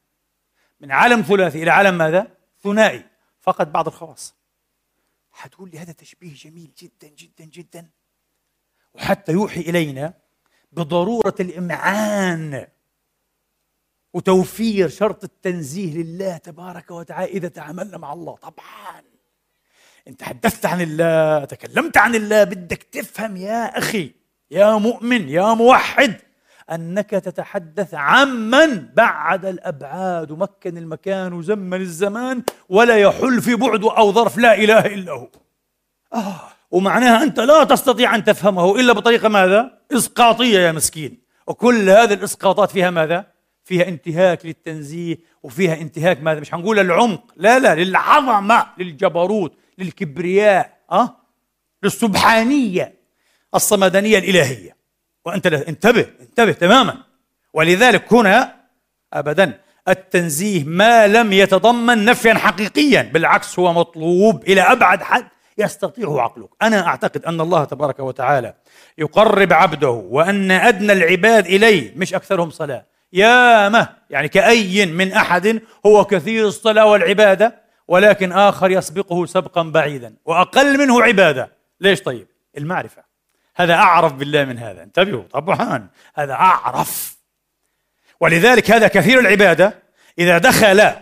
من عالم ثلاثي إلى عالم ماذا؟ ثنائي فقط بعض الخواص حتقول لي هذا تشبيه جميل جدا جدا جدا. وحتى يوحي إلينا بضرورة الإمعان وتوفير شرط التنزيه لله تبارك وتعالى إذا تعاملنا مع الله. طبعا. أنت حدثت عن الله تكلمت عن الله بدك تفهم يا أخي يا مؤمن يا موحد. أنك تتحدث عمن بعد الأبعاد ومكن المكان وزمن الزمان ولا يحل في بعده أو ظرف لا إله إلا هو آه ومعناها أنت لا تستطيع أن تفهمه إلا بطريقة ماذا؟ إسقاطية يا مسكين وكل هذه الإسقاطات فيها ماذا؟ فيها انتهاك للتنزيه وفيها انتهاك ماذا؟ مش هنقول للعمق لا لا للعظمة للجبروت للكبرياء أه؟ للسبحانية الصمدانية الإلهية وأنت انتبه انتبه تماما. ولذلك هنا أبدا التنزيه ما لم يتضمن نفيا حقيقيا بالعكس هو مطلوب إلى أبعد حد يستطيعه عقلك. أنا أعتقد أن الله تبارك وتعالى يقرب عبده وأن أدنى العباد إليه مش أكثرهم صلاة. يامه يعني كأي من أحد هو كثير الصلاة والعبادة ولكن آخر يسبقه سبقا بعيدا وأقل منه عبادة. ليش طيب؟ المعرفة. هذا أعرف بالله من هذا. انتبهوا طبعا هذا أعرف. ولذلك هذا كثير العبادة إذا دخل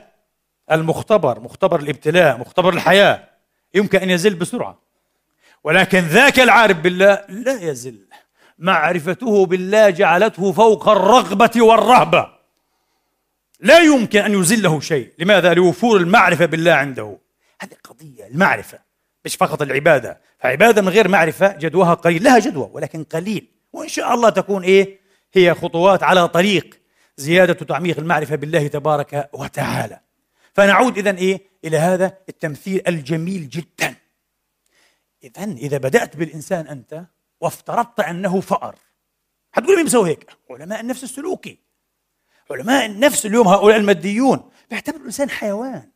المختبر مختبر الابتلاء مختبر الحياة يمكن أن يزل بسرعة. ولكن ذاك العارف بالله لا يزل. معرفته بالله جعلته فوق الرغبة والرهبة. لا يمكن أن يزله شيء. لماذا؟ لوفور المعرفة بالله عنده. هذه قضية المعرفة مش فقط العبادة. فعبادة من غير معرفة جدواها قليل لها جدوى ولكن قليل. وإن شاء الله تكون إيه؟ هي خطوات على طريق زيادة تعميق المعرفة بالله تبارك وتعالى. فنعود إذا إيه؟ إلى هذا التمثيل الجميل جدا. إذا إذا بدأت بالإنسان أنت وافترضت أنه فأر حتقول مين مسوي هيك؟ علماء النفس السلوكي. علماء النفس اليوم هؤلاء الماديون بيعتبروا الإنسان حيوان.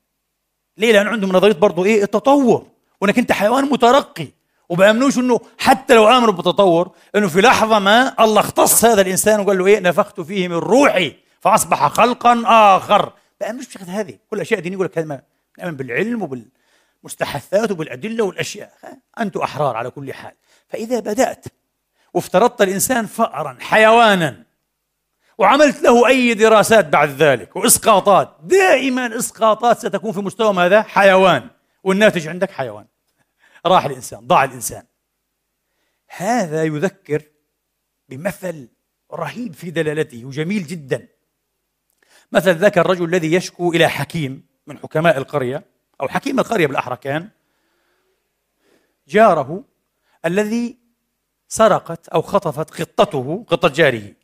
ليه؟ لأن عندهم نظرية برضه إيه؟ التطور. وإنك أنت حيوان مترقي. وبامنوش إنه حتى لو آمنوا بالتطور إنه في لحظة ما الله اختص هذا الإنسان وقال له إيه نفخت فيه من روحي فأصبح خلقا آخر. بامنوش بشغل هذه. كل أشياء دينية يقول لك هذا نؤمن بالعلم وبالمستحثات وبالأدلة والأشياء. أنتم أحرار على كل حال. فإذا بدأت وافترضت الإنسان فأرا حيوانا وعملت له أي دراسات بعد ذلك وإسقاطات دائما إسقاطات ستكون في مستوى ماذا؟ حيوان. والناتج عندك حيوان. راح الإنسان ضاع الإنسان. هذا يذكر بمثل رهيب في دلالته وجميل جدا. مثل ذاك الرجل الذي يشكو إلى حكيم من حكماء القرية أو حكيم القرية بالأحرى كان جاره الذي سرقت أو خطفت قطته قطة جاره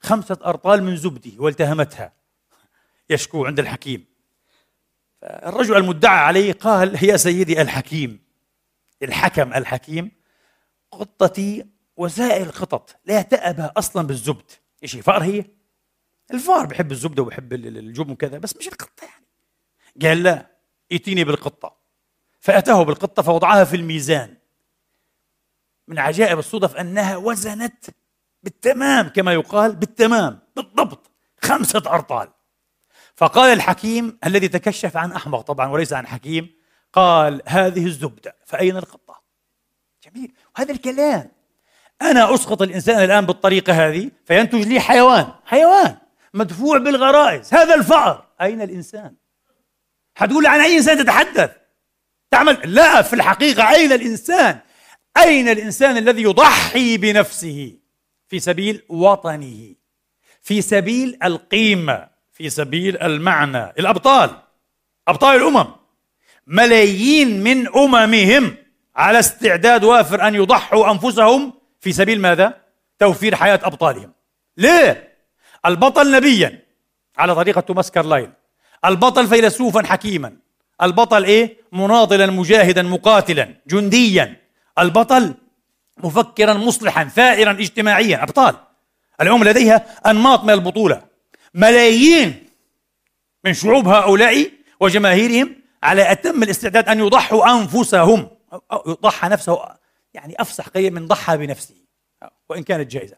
خمسة أرطال من زبده والتهمتها. يشكو عند الحكيم. الرجل المدعى عليه قال يا سيدي الحكيم. الحكم الحكيم قطتي وسائل القطط لا تأبى أصلا بالزبد. إيش فأر هي؟ الفأر بحب الزبدة وبحب الجبن وكذا بس مش القطة يعني. قال لا ائتيني بالقطة. فأتاه بالقطة فوضعها في الميزان. من عجائب الصدف أنها وزنت بالتمام كما يقال بالتمام بالضبط خمسة أرطال. فقال الحكيم الذي تكشف عن أحمق طبعا وليس عن حكيم قال هذه الزبدة فأين القطة جميل. وهذا الكلام. أنا أسقط الإنسان الآن بالطريقة هذه فينتج لي حيوان حيوان مدفوع بالغرائز. هذا الفأر. أين الإنسان؟ حتقول عن أي إنسان تتحدث؟ تعمل؟ لا في الحقيقة أين الإنسان؟ أين الإنسان الذي يضحي بنفسه؟ في سبيل وطنه. في سبيل القيمة. في سبيل المعنى. الأبطال. أبطال الأمم. ملايين من أممهم على استعداد وافر أن يضحوا أنفسهم في سبيل ماذا؟ توفير حياة أبطالهم. ليه؟ البطل نبيا على طريقة توماس كارلايل. البطل فيلسوفا حكيما. البطل إيه؟ مناضلا مجاهدا مقاتلا جنديا. البطل مفكرا مصلحا ثائرا اجتماعيا. أبطال. الامم لديها أنماط من البطولة. ملايين من شعوب هؤلاء وجماهيرهم على أتم الاستعداد أن يضحوا أنفسهم أو يضحى نفسه يعني افصح قليلا من ضحى بنفسه وإن كانت جائزة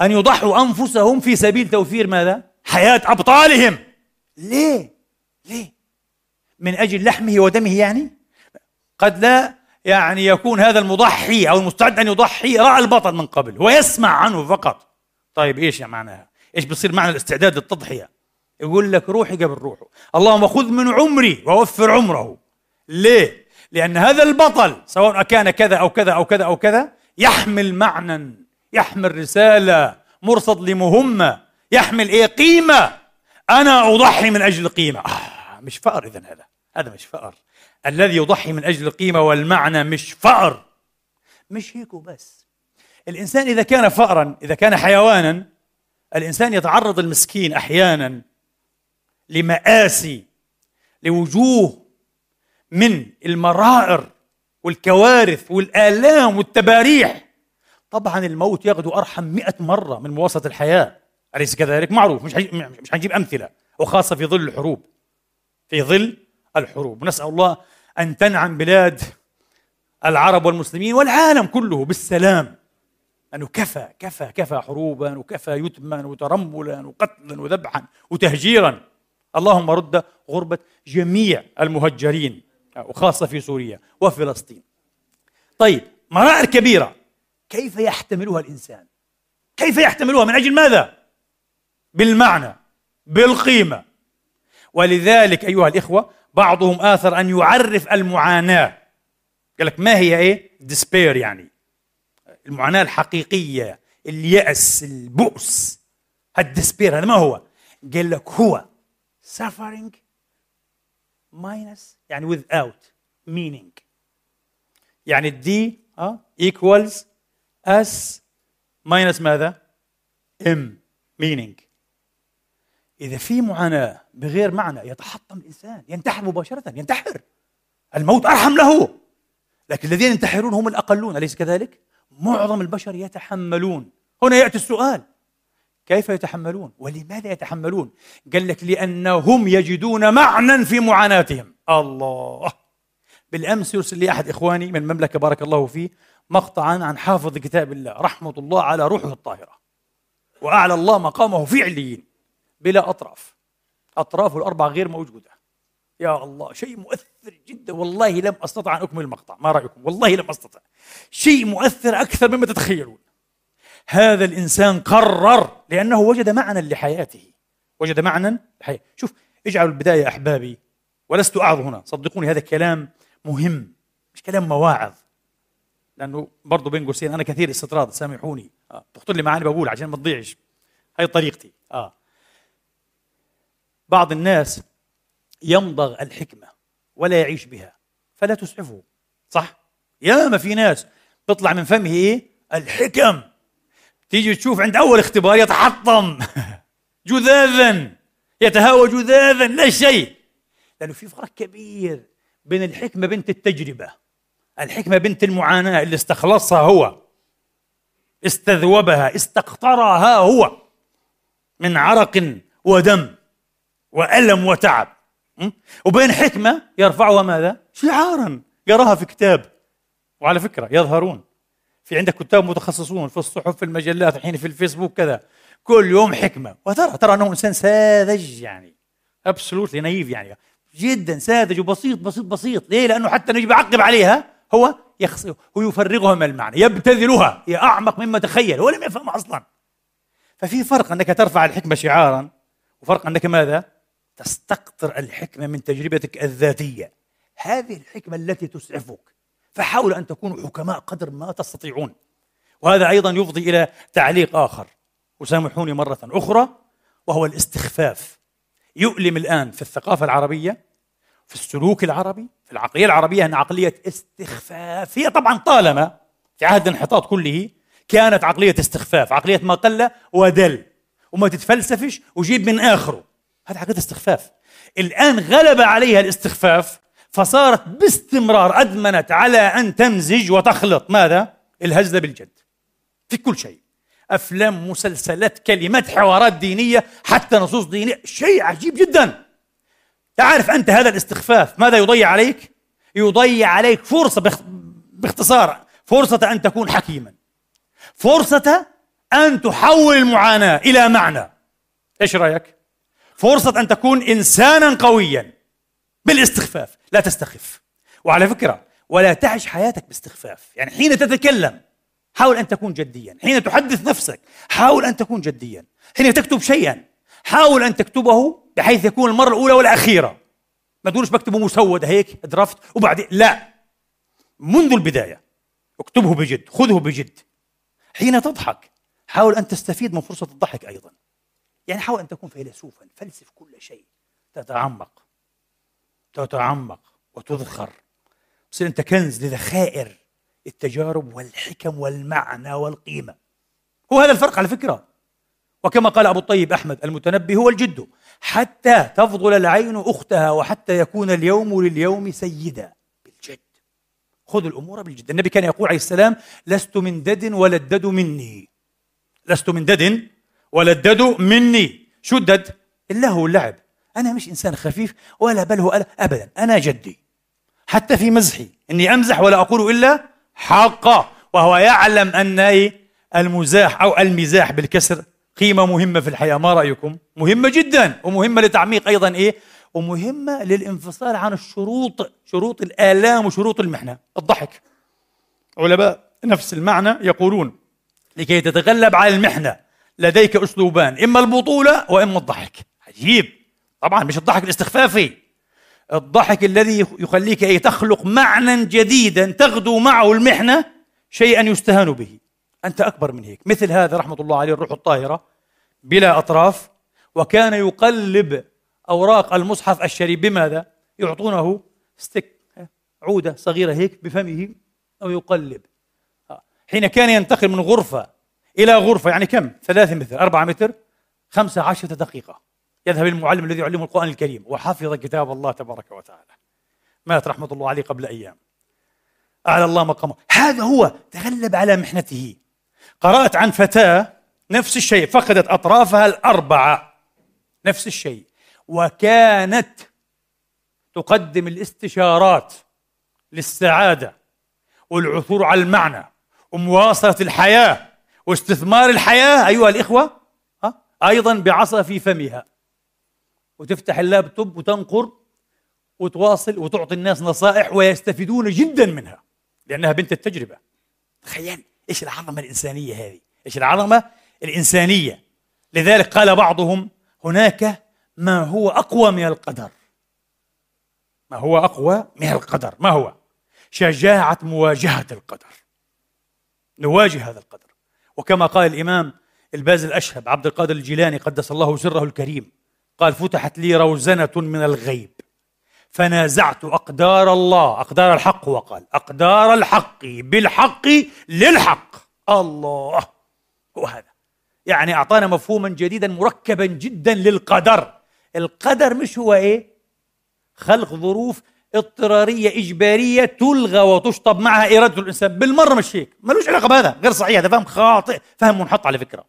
أن يضحوا أنفسهم في سبيل توفير ماذا؟ حياة أبطالهم ليه؟ ليه؟ من أجل لحمه ودمه يعني؟ قد لا يعني يكون هذا المضحي أو المستعد أن يضحي رأى البطل من قبل ويسمع عنه فقط طيب يعني معناها؟ إيش بصير معنى الاستعداد للتضحية؟ يقول لك روحي قبل روحه. اللهم خذ من عمري ووفر عمره. ليه؟ لأن هذا البطل سواء كان كذا أو كذا أو كذا أو كذا يحمل معنى يحمل رسالة مرصد لمهمة يحمل إيه؟ قيمة. أنا أضحي من أجل قيمة. آه مش فأر إذا هذا. هذا مش فأر الذي يضحي من أجل القيمة والمعنى مش فأر مش هيك بس الإنسان إذا كان فأرا إذا كان حيوانا الإنسان يتعرض المسكين أحيانا لمآسي لوجوه من المرائر والكوارث والآلام والتباريح. طبعا الموت يغدو أرحم مئة مرة من مواصلة الحياة. أليس كذلك؟ معروف مش مش حنجيب أمثلة وخاصة في ظل الحروب. في ظل الحروب. ونسأل الله أن تنعم بلاد العرب والمسلمين والعالم كله بالسلام. أنه كفى كفى كفى حروبا وكفى يتما وترملا وقتلا وذبحا وتهجيرا. اللهم رد غربة جميع المهجرين وخاصة في سوريا وفلسطين. طيب مرائر كبيرة. كيف يحتملها الإنسان؟ كيف يحتملها؟ من أجل ماذا؟ بالمعنى بالقيمة. ولذلك أيها الإخوة بعضهم آثر أن يعرف المعاناة. قال لك ما هي إيه؟ despair يعني. المعاناة الحقيقية اليأس البؤس. ال despair هذا ما هو؟ قال لك هو suffering minus يعني without meaning. يعني ال D آه equals s minus ماذا؟ m meaning. إذا في معاناة بغير معنى يتحطم الإنسان ينتحر مباشرة ينتحر. الموت أرحم له. لكن الذين ينتحرون هم الأقلون أليس كذلك؟ معظم البشر يتحملون. هنا يأتي السؤال. كيف يتحملون؟ ولماذا يتحملون؟ قال لك لأنهم يجدون معنى في معاناتهم. الله! بالأمس يرسل لي أحد إخواني من المملكة بارك الله فيه مقطعا عن حافظ كتاب الله رحمة الله على روحه الطاهرة. وأعلى الله مقامه في عليين بلا أطراف. أطرافه الأربعة غير موجودة. يا الله! شيء مؤثر جدا والله لم أستطع أن أكمل المقطع. ما رأيكم؟ والله لم أستطع. شيء مؤثر أكثر مما تتخيلون. هذا الإنسان قرر لأنه وجد معنى لحياته. وجد معنى لحياته. شوف اجعلوا البداية أحبابي ولست أعظ هنا. صدقوني هذا كلام مهم مش كلام مواعظ. لأنه برضه بين قوسين أنا كثير استطراد سامحوني. آه. تخطر لي معاني بقول عشان ما تضيعش. هاي طريقتي. آه. بعض الناس يمضغ الحكمة ولا يعيش بها فلا تسعفه. صح؟ يا ما في ناس تطلع من فمه إيه؟ الحكم. تيجي تشوف عند أول اختبار يتحطم. جذاذا. يتهاوى جذاذا. لا شيء. لأنه في فرق كبير بين الحكمة بنت التجربة. الحكمة بنت المعاناة اللي استخلصها هو. استذوبها. استقطرها هو. من عرق ودم وألم وتعب. وبين حكمة يرفعها ماذا؟ شعارا. يراها في كتاب. وعلى فكرة يظهرون. في عندك كتاب متخصصون في الصحف في المجلات الحين في الفيسبوك كذا. كل يوم حكمة. وترى ترى أنه إنسان ساذج يعني. ابسولوتلي نايف يعني. جدا ساذج وبسيط بسيط بسيط. ليه؟ لأنه حتى نجي بعقب عليها هو يخص هو يفرغها من المعنى يبتذلها هي أعمق مما تخيل. هو لم يفهم أصلا. ففي فرق أنك ترفع الحكمة شعارا وفرق أنك ماذا؟ تستقطر الحكمة من تجربتك الذاتية. هذه الحكمة التي تسعفك. فحاولوا أن تكونوا حكماء قدر ما تستطيعون. وهذا أيضا يفضي إلى تعليق آخر. وسامحوني مرة أخرى وهو الاستخفاف. يؤلم الآن في الثقافة العربية في السلوك العربي في العقلية العربية أن عقلية استخفاف هي طبعا طالما في عهد الانحطاط كله كانت عقلية استخفاف عقلية ما قل ودل وما تتفلسفش وجيب من آخره. هذا عقيدة استخفاف. الآن غلب عليها الاستخفاف فصارت باستمرار أدمنت على أن تمزج وتخلط. ماذا؟ الهزل بالجد. في كل شيء. أفلام مسلسلات كلمات حوارات دينية حتى نصوص دينية. شيء عجيب جدا. تعرف أنت هذا الاستخفاف ماذا يضيع عليك؟ يضيع عليك فرصة باختصار فرصة أن تكون حكيما. فرصة أن تحول المعاناة إلى معنى. إيش رأيك؟ فرصة أن تكون إنسانا قويا. بالاستخفاف. لا تستخف. وعلى فكرة ولا تعش حياتك باستخفاف. يعني حين تتكلم حاول أن تكون جديا. حين تحدث نفسك حاول أن تكون جديا. حين تكتب شيئا حاول أن تكتبه بحيث يكون المرة الأولى والأخيرة. ما تقولش بكتبه مسودة هيك درفت وبعدين لا. منذ البداية اكتبه بجد خذه بجد. حين تضحك حاول أن تستفيد من فرصة الضحك أيضا. يعني حاول أن تكون فيلسوفا فلسف كل شيء تتعمق. تتعمق وتذخر تصير أنت كنز لذخائر التجارب والحكم والمعنى والقيمة. هو هذا الفرق على فكرة. وكما قال أبو الطيب أحمد المتنبي هو الجد. حتى تفضل العين أختها وحتى يكون اليوم لليوم سيدا بالجد. خذ الأمور بالجد. النبي كان يقول عليه السلام لست من دد ولا الدد مني. لست من دد ولا الدد مني. شو الدد؟ اللهو واللعب أنا مش إنسان خفيف ولا بل هو أبدا. أنا جدي. حتى في مزحي. إني أمزح ولا أقول إلا حقا وهو يعلم أن المزاح أو المزاح بالكسر قيمة مهمة في الحياة. ما رأيكم؟ مهمة جدا. ومهمة لتعميق أيضا إيه؟ ومهمة للانفصال عن الشروط شروط الآلام وشروط المحنة. الضحك. علماء نفس المعنى يقولون لكي تتغلب على المحنة لديك أسلوبان إما البطولة وإما الضحك. عجيب. طبعا مش الضحك الاستخفافي. الضحك الذي يخليك أي تخلق معنى جديدا تغدو معه المحنة شيئا يستهان به. أنت أكبر من هيك. مثل هذا رحمة الله عليه الروح الطاهرة بلا أطراف وكان يقلب أوراق المصحف الشريف. بماذا؟ يعطونه ستيك عودة صغيرة هيك بفمه أو يقلب. حين كان ينتقل من غرفة إلى غرفة يعني كم؟ ثلاثة متر أربعة متر خمسة عشرة دقيقة. يذهب المعلم الذي يعلمه القرآن الكريم وحفظ كتاب الله تبارك وتعالى. مات رحمة الله عليه قبل أيام. أعلى الله مقامه. هذا هو تغلب على محنته. قرأت عن فتاة نفس الشيء فقدت أطرافها الأربعة. نفس الشيء. وكانت تقدم الاستشارات للسعادة والعثور على المعنى ومواصلة الحياة واستثمار الحياة. أيها الإخوة أيضا بعصا في فمها. وتفتح اللابتوب وتنقر وتواصل وتعطي الناس نصائح ويستفيدون جدا منها لأنها بنت التجربة. تخيل إيش العظمة الإنسانية هذه؟ إيش العظمة الإنسانية؟ لذلك قال بعضهم هناك ما هو أقوى من القدر. ما هو أقوى من القدر؟ ما هو؟ شجاعة مواجهة القدر. نواجه هذا القدر. وكما قال الإمام الباز الأشهب عبد القادر الجيلاني قدس الله سره الكريم قال فتحت لي روزنة من الغيب. فنازعت أقدار الله. أقدار الحق وقال أقدار الحق. بالحق للحق. الله. هو هذا. يعني أعطانا مفهوما جديدا مركبا جدا للقدر. القدر مش هو إيه؟ خلق ظروف اضطرارية إجبارية تلغى وتشطب معها إرادة الإنسان. بالمرة مش هيك. ملوش علاقة بهذا. غير صحيح. هذا فهم خاطئ. فهم منحط على فكرة.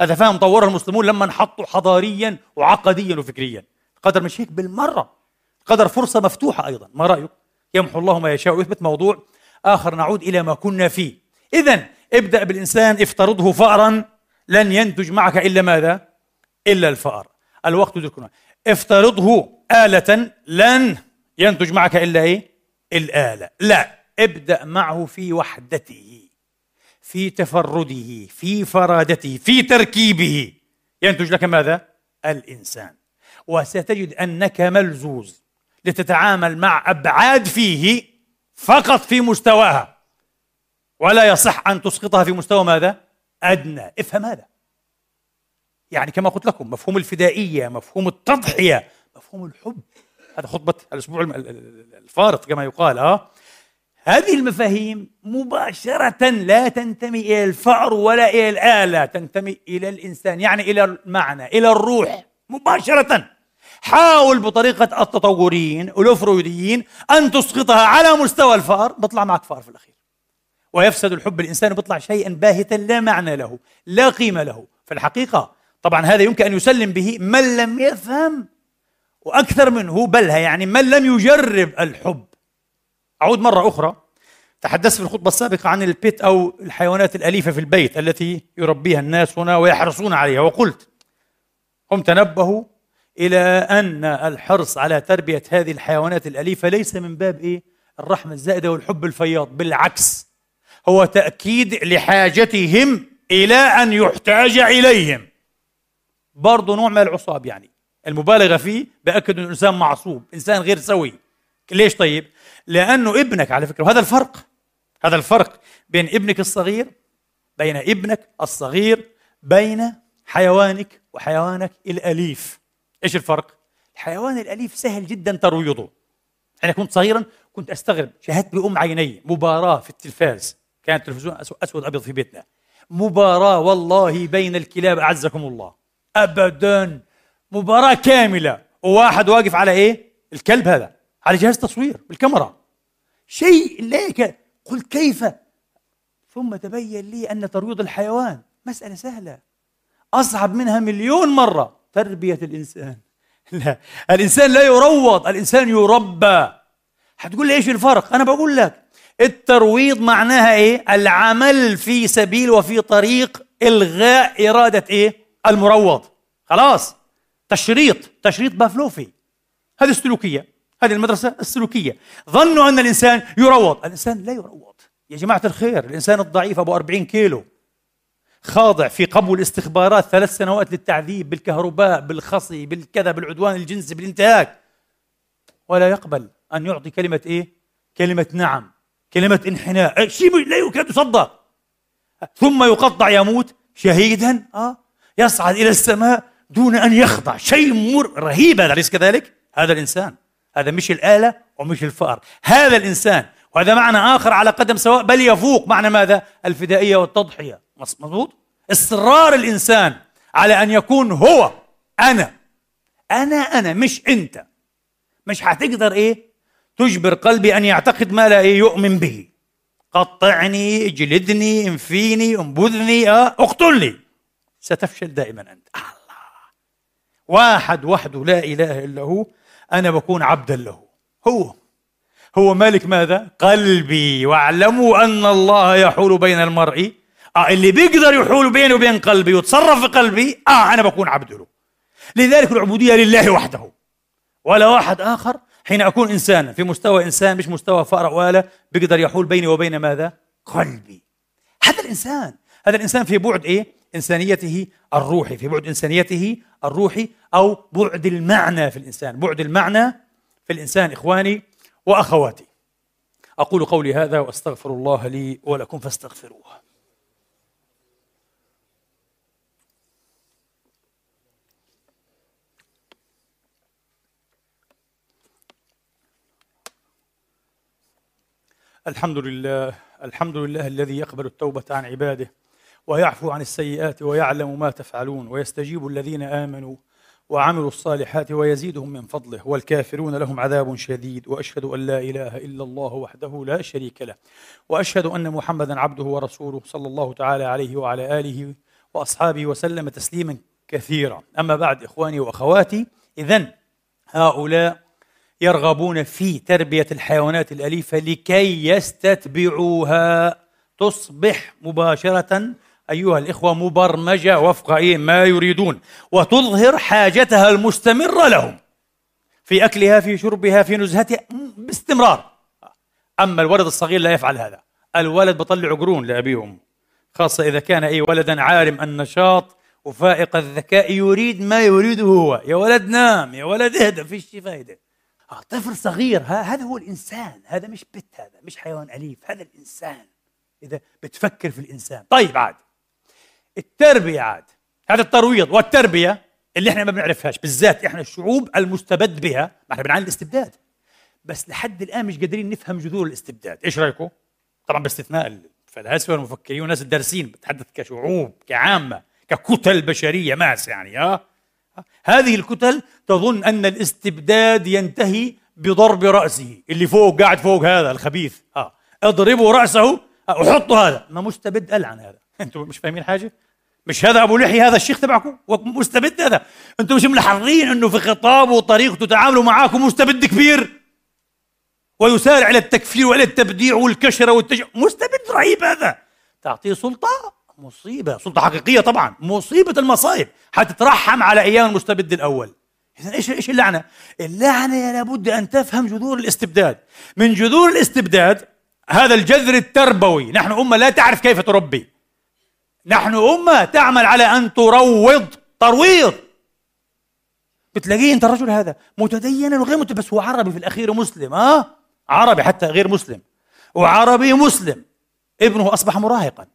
هذا فهم طوره المسلمون لما انحطوا حضاريا وعقديا وفكريا. القدر مش هيك بالمرة. القدر فرصة مفتوحة أيضا. ما رأيك؟ يمحو الله ما يشاء ويثبت موضوع آخر نعود إلى ما كنا فيه. إذا ابدأ بالإنسان افترضه فأرا. لن ينتج معك إلا ماذا؟ إلا الفأر. الوقت يدركنا افترضه آلة. لن ينتج معك إلا إيه؟ الآلة. لا. ابدأ معه في وحدته. في تفرده في فرادته في تركيبه. ينتج لك ماذا؟ الإنسان. وستجد أنك ملزوز لتتعامل مع أبعاد فيه فقط في مستواها. ولا يصح أن تسقطها في مستوى ماذا؟ أدنى. افهم هذا. يعني كما قلت لكم مفهوم الفدائية مفهوم التضحية مفهوم الحب. هذا خطبة الأسبوع الفارط كما يقال آه. هذه المفاهيم مباشرة لا تنتمي إلى الفأر ولا إلى الآلة تنتمي إلى الإنسان يعني إلى المعنى إلى الروح مباشرة. حاول بطريقة التطوريين والأفرويديين أن تسقطها على مستوى الفأر. بطلع معك فأر في الأخير. ويفسد الحب الإنسان بيطلع شيئا باهتا لا معنى له لا قيمة له. في الحقيقة طبعا هذا يمكن أن يسلم به من لم يفهم وأكثر منه بلها يعني من لم يجرب الحب. أعود مرة أخرى. تحدثت في الخطبة السابقة عن البيت أو الحيوانات الأليفة في البيت التي يربيها الناس هنا ويحرصون عليها. وقلت هم تنبهوا إلى أن الحرص على تربية هذه الحيوانات الأليفة ليس من باب إيه؟ الرحمة الزائدة والحب الفياض. بالعكس هو تأكيد لحاجتهم إلى أن يحتاج إليهم. برضه نوع من العصاب يعني. المبالغة فيه بأكد أن الإنسان معصوب إنسان غير سوي. ليش طيب؟ لأنه ابنك على فكرة وهذا الفرق هذا الفرق بين ابنك الصغير بين ابنك الصغير بين حيوانك وحيوانك الأليف. إيش الفرق؟ الحيوان الأليف سهل جدا ترويضه. أنا كنت صغيرا كنت أستغرب شاهدت بأم عيني مباراة في التلفاز. كان التلفزيون أسود أبيض في بيتنا. مباراة والله بين الكلاب أعزكم الله. أبدا. مباراة كاملة. وواحد واقف على إيه؟ الكلب هذا. على جهاز تصوير بالكاميرا. شيء ليك قلت كيف؟ ثم تبين لي أن ترويض الحيوان مسألة سهلة. أصعب منها مليون مرة. تربية الإنسان. لا الإنسان لا يروض الإنسان يربى. هتقول لي إيش الفرق؟ أنا بقول لك الترويض معناها إيه؟ العمل في سبيل وفي طريق إلغاء إرادة إيه؟ المروض. خلاص. تشريط. تشريط بافلوفي. هذه السلوكية هذه المدرسة السلوكية. ظنوا أن الإنسان يروض. الإنسان لا يروض. يا جماعة الخير الإنسان الضعيف أبو 40 كيلو. خاضع في قبو الاستخبارات ثلاث سنوات للتعذيب بالكهرباء بالخصي بالكذا بالعدوان الجنسي بالانتهاك. ولا يقبل أن يعطي كلمة إيه؟ كلمة نعم. كلمة انحناء. شيء لا يكاد يصدق ثم يقطع يموت شهيدا. آه. يصعد إلى السماء دون أن يخضع. شيء مر رهيب هذا. أليس كذلك؟ هذا الإنسان. هذا مش الآلة ومش الفأر. هذا الإنسان وهذا معنى آخر على قدم سواء بل يفوق. معنى ماذا؟ الفدائية والتضحية. مضبوط؟ إصرار الإنسان على أن يكون هو أنا. أنا أنا مش أنت. مش هتقدر إيه؟ تجبر قلبي أن يعتقد ما لا إيه يؤمن به. قطعني اجلدني انفيني انبذني آه، اقتلني ستفشل دائما أنت. الله. واحد وحده لا إله إلا هو. أنا بكون عبدا له. هو. هو مالك ماذا؟ قلبي. واعلموا أن الله يحول بين المرء. آه اللي بيقدر يحول بيني وبين قلبي ويتصرف في قلبي آه أنا بكون عبد له. لذلك العبودية لله وحده. ولا واحد آخر حين أكون إنسانا في مستوى إنسان مش مستوى فأر وآلة بيقدر يحول بيني وبين ماذا؟ قلبي. هذا الإنسان. هذا الإنسان في بعد إيه؟ إنسانيته الروحي في بعد إنسانيته الروحي أو بعد المعنى في الإنسان. بعد المعنى في الإنسان إخواني وأخواتي. أقول قولي هذا وأستغفر الله لي ولكم فاستغفروه. الحمد لله الحمد لله الذي يقبل التوبة عن عباده. ويعفو عن السيئات ويعلم ما تفعلون ويستجيب الذين آمنوا وعملوا الصالحات ويزيدهم من فضله والكافرون لهم عذاب شديد وأشهد أن لا إله إلا الله وحده لا شريك له وأشهد أن محمدا عبده ورسوله صلى الله تعالى عليه وعلى آله وأصحابه وسلم تسليما كثيرا. أما بعد إخواني وأخواتي اذا هؤلاء يرغبون في تربية الحيوانات الأليفة لكي يستتبعوها. تصبح مباشرة أيها الإخوة مبرمجة وفق إيه ما يريدون وتظهر حاجتها المستمرة لهم. في أكلها في شربها في نزهتها باستمرار. أما الولد الصغير لا يفعل هذا. الولد بطلع قرون لأبيه وأمه. خاصة إذا كان أي ولدا عارم النشاط وفائق الذكاء يريد ما يريده هو. يا ولد نام يا ولد اهدى فيش فايدة آه، طفل صغير هذا هو الإنسان. هذا مش بت هذا مش حيوان أليف. هذا الإنسان. إذا بتفكر في الإنسان. طيب عاد. التربية عاد. هذا الترويض والتربية اللي إحنا ما بنعرفهاش بالذات إحنا الشعوب المستبد بها. ما إحنا بنعاني الاستبداد. بس لحد الآن مش قادرين نفهم جذور الاستبداد. إيش رأيكم؟ طبعا باستثناء الفلاسفة والمفكرين والناس الدارسين بتحدث كشعوب كعامة ككتل بشرية ماس يعني ها هذه الكتل تظن أن الاستبداد ينتهي بضرب رأسه اللي فوق قاعد فوق هذا الخبيث ها اضربوا رأسه وحطوا هذا. ما مستبد قال عن هذا. أنتم مش فاهمين حاجة؟ مش هذا أبو لحي هذا الشيخ تبعكم؟ مستبد هذا. أنتم مش ملاحظين إنه في خطابه وطريقته تعامله معاكم مستبد كبير؟ ويسارع إلى التكفير وإلى التبديع والكشرة والتج... مستبد رهيب هذا. تعطيه سلطة؟ مصيبة. سلطة حقيقية طبعا. مصيبة المصايب حتترحم على أيام المستبد الأول. اذا إيش إيش اللعنة؟ اللعنة لابد أن تفهم جذور الاستبداد. من جذور الاستبداد هذا الجذر التربوي. نحن أمة لا تعرف كيف تربي. نحن أمة تعمل على أن تروض ترويض. بتلاقيه أنت الرجل هذا متدينا وغير متدين بس هو عربي في الأخير مسلم ها؟ أه؟ عربي حتى غير مسلم. وعربي مسلم. ابنه أصبح مراهقا.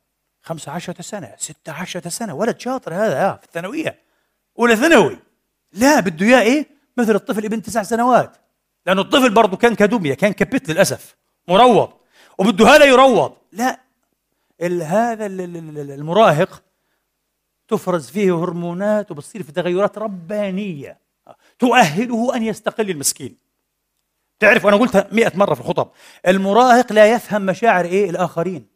خمسة عشرة سنة ستة عشرة سنة. ولد شاطر هذا آه في الثانوية. أولى ثانوي. لا بده إياه إيه؟ مثل الطفل ابن تسع سنوات. لأنه الطفل برضه كان كدمية كان كبت للأسف. مروض. وبده هذا يروض. لا هذا المراهق تفرز فيه هرمونات وبتصير في تغيرات ربانية. تؤهله أن يستقل المسكين. تعرف أنا قلتها مئة مرة في الخطب. المراهق لا يفهم مشاعر إيه؟ الآخرين.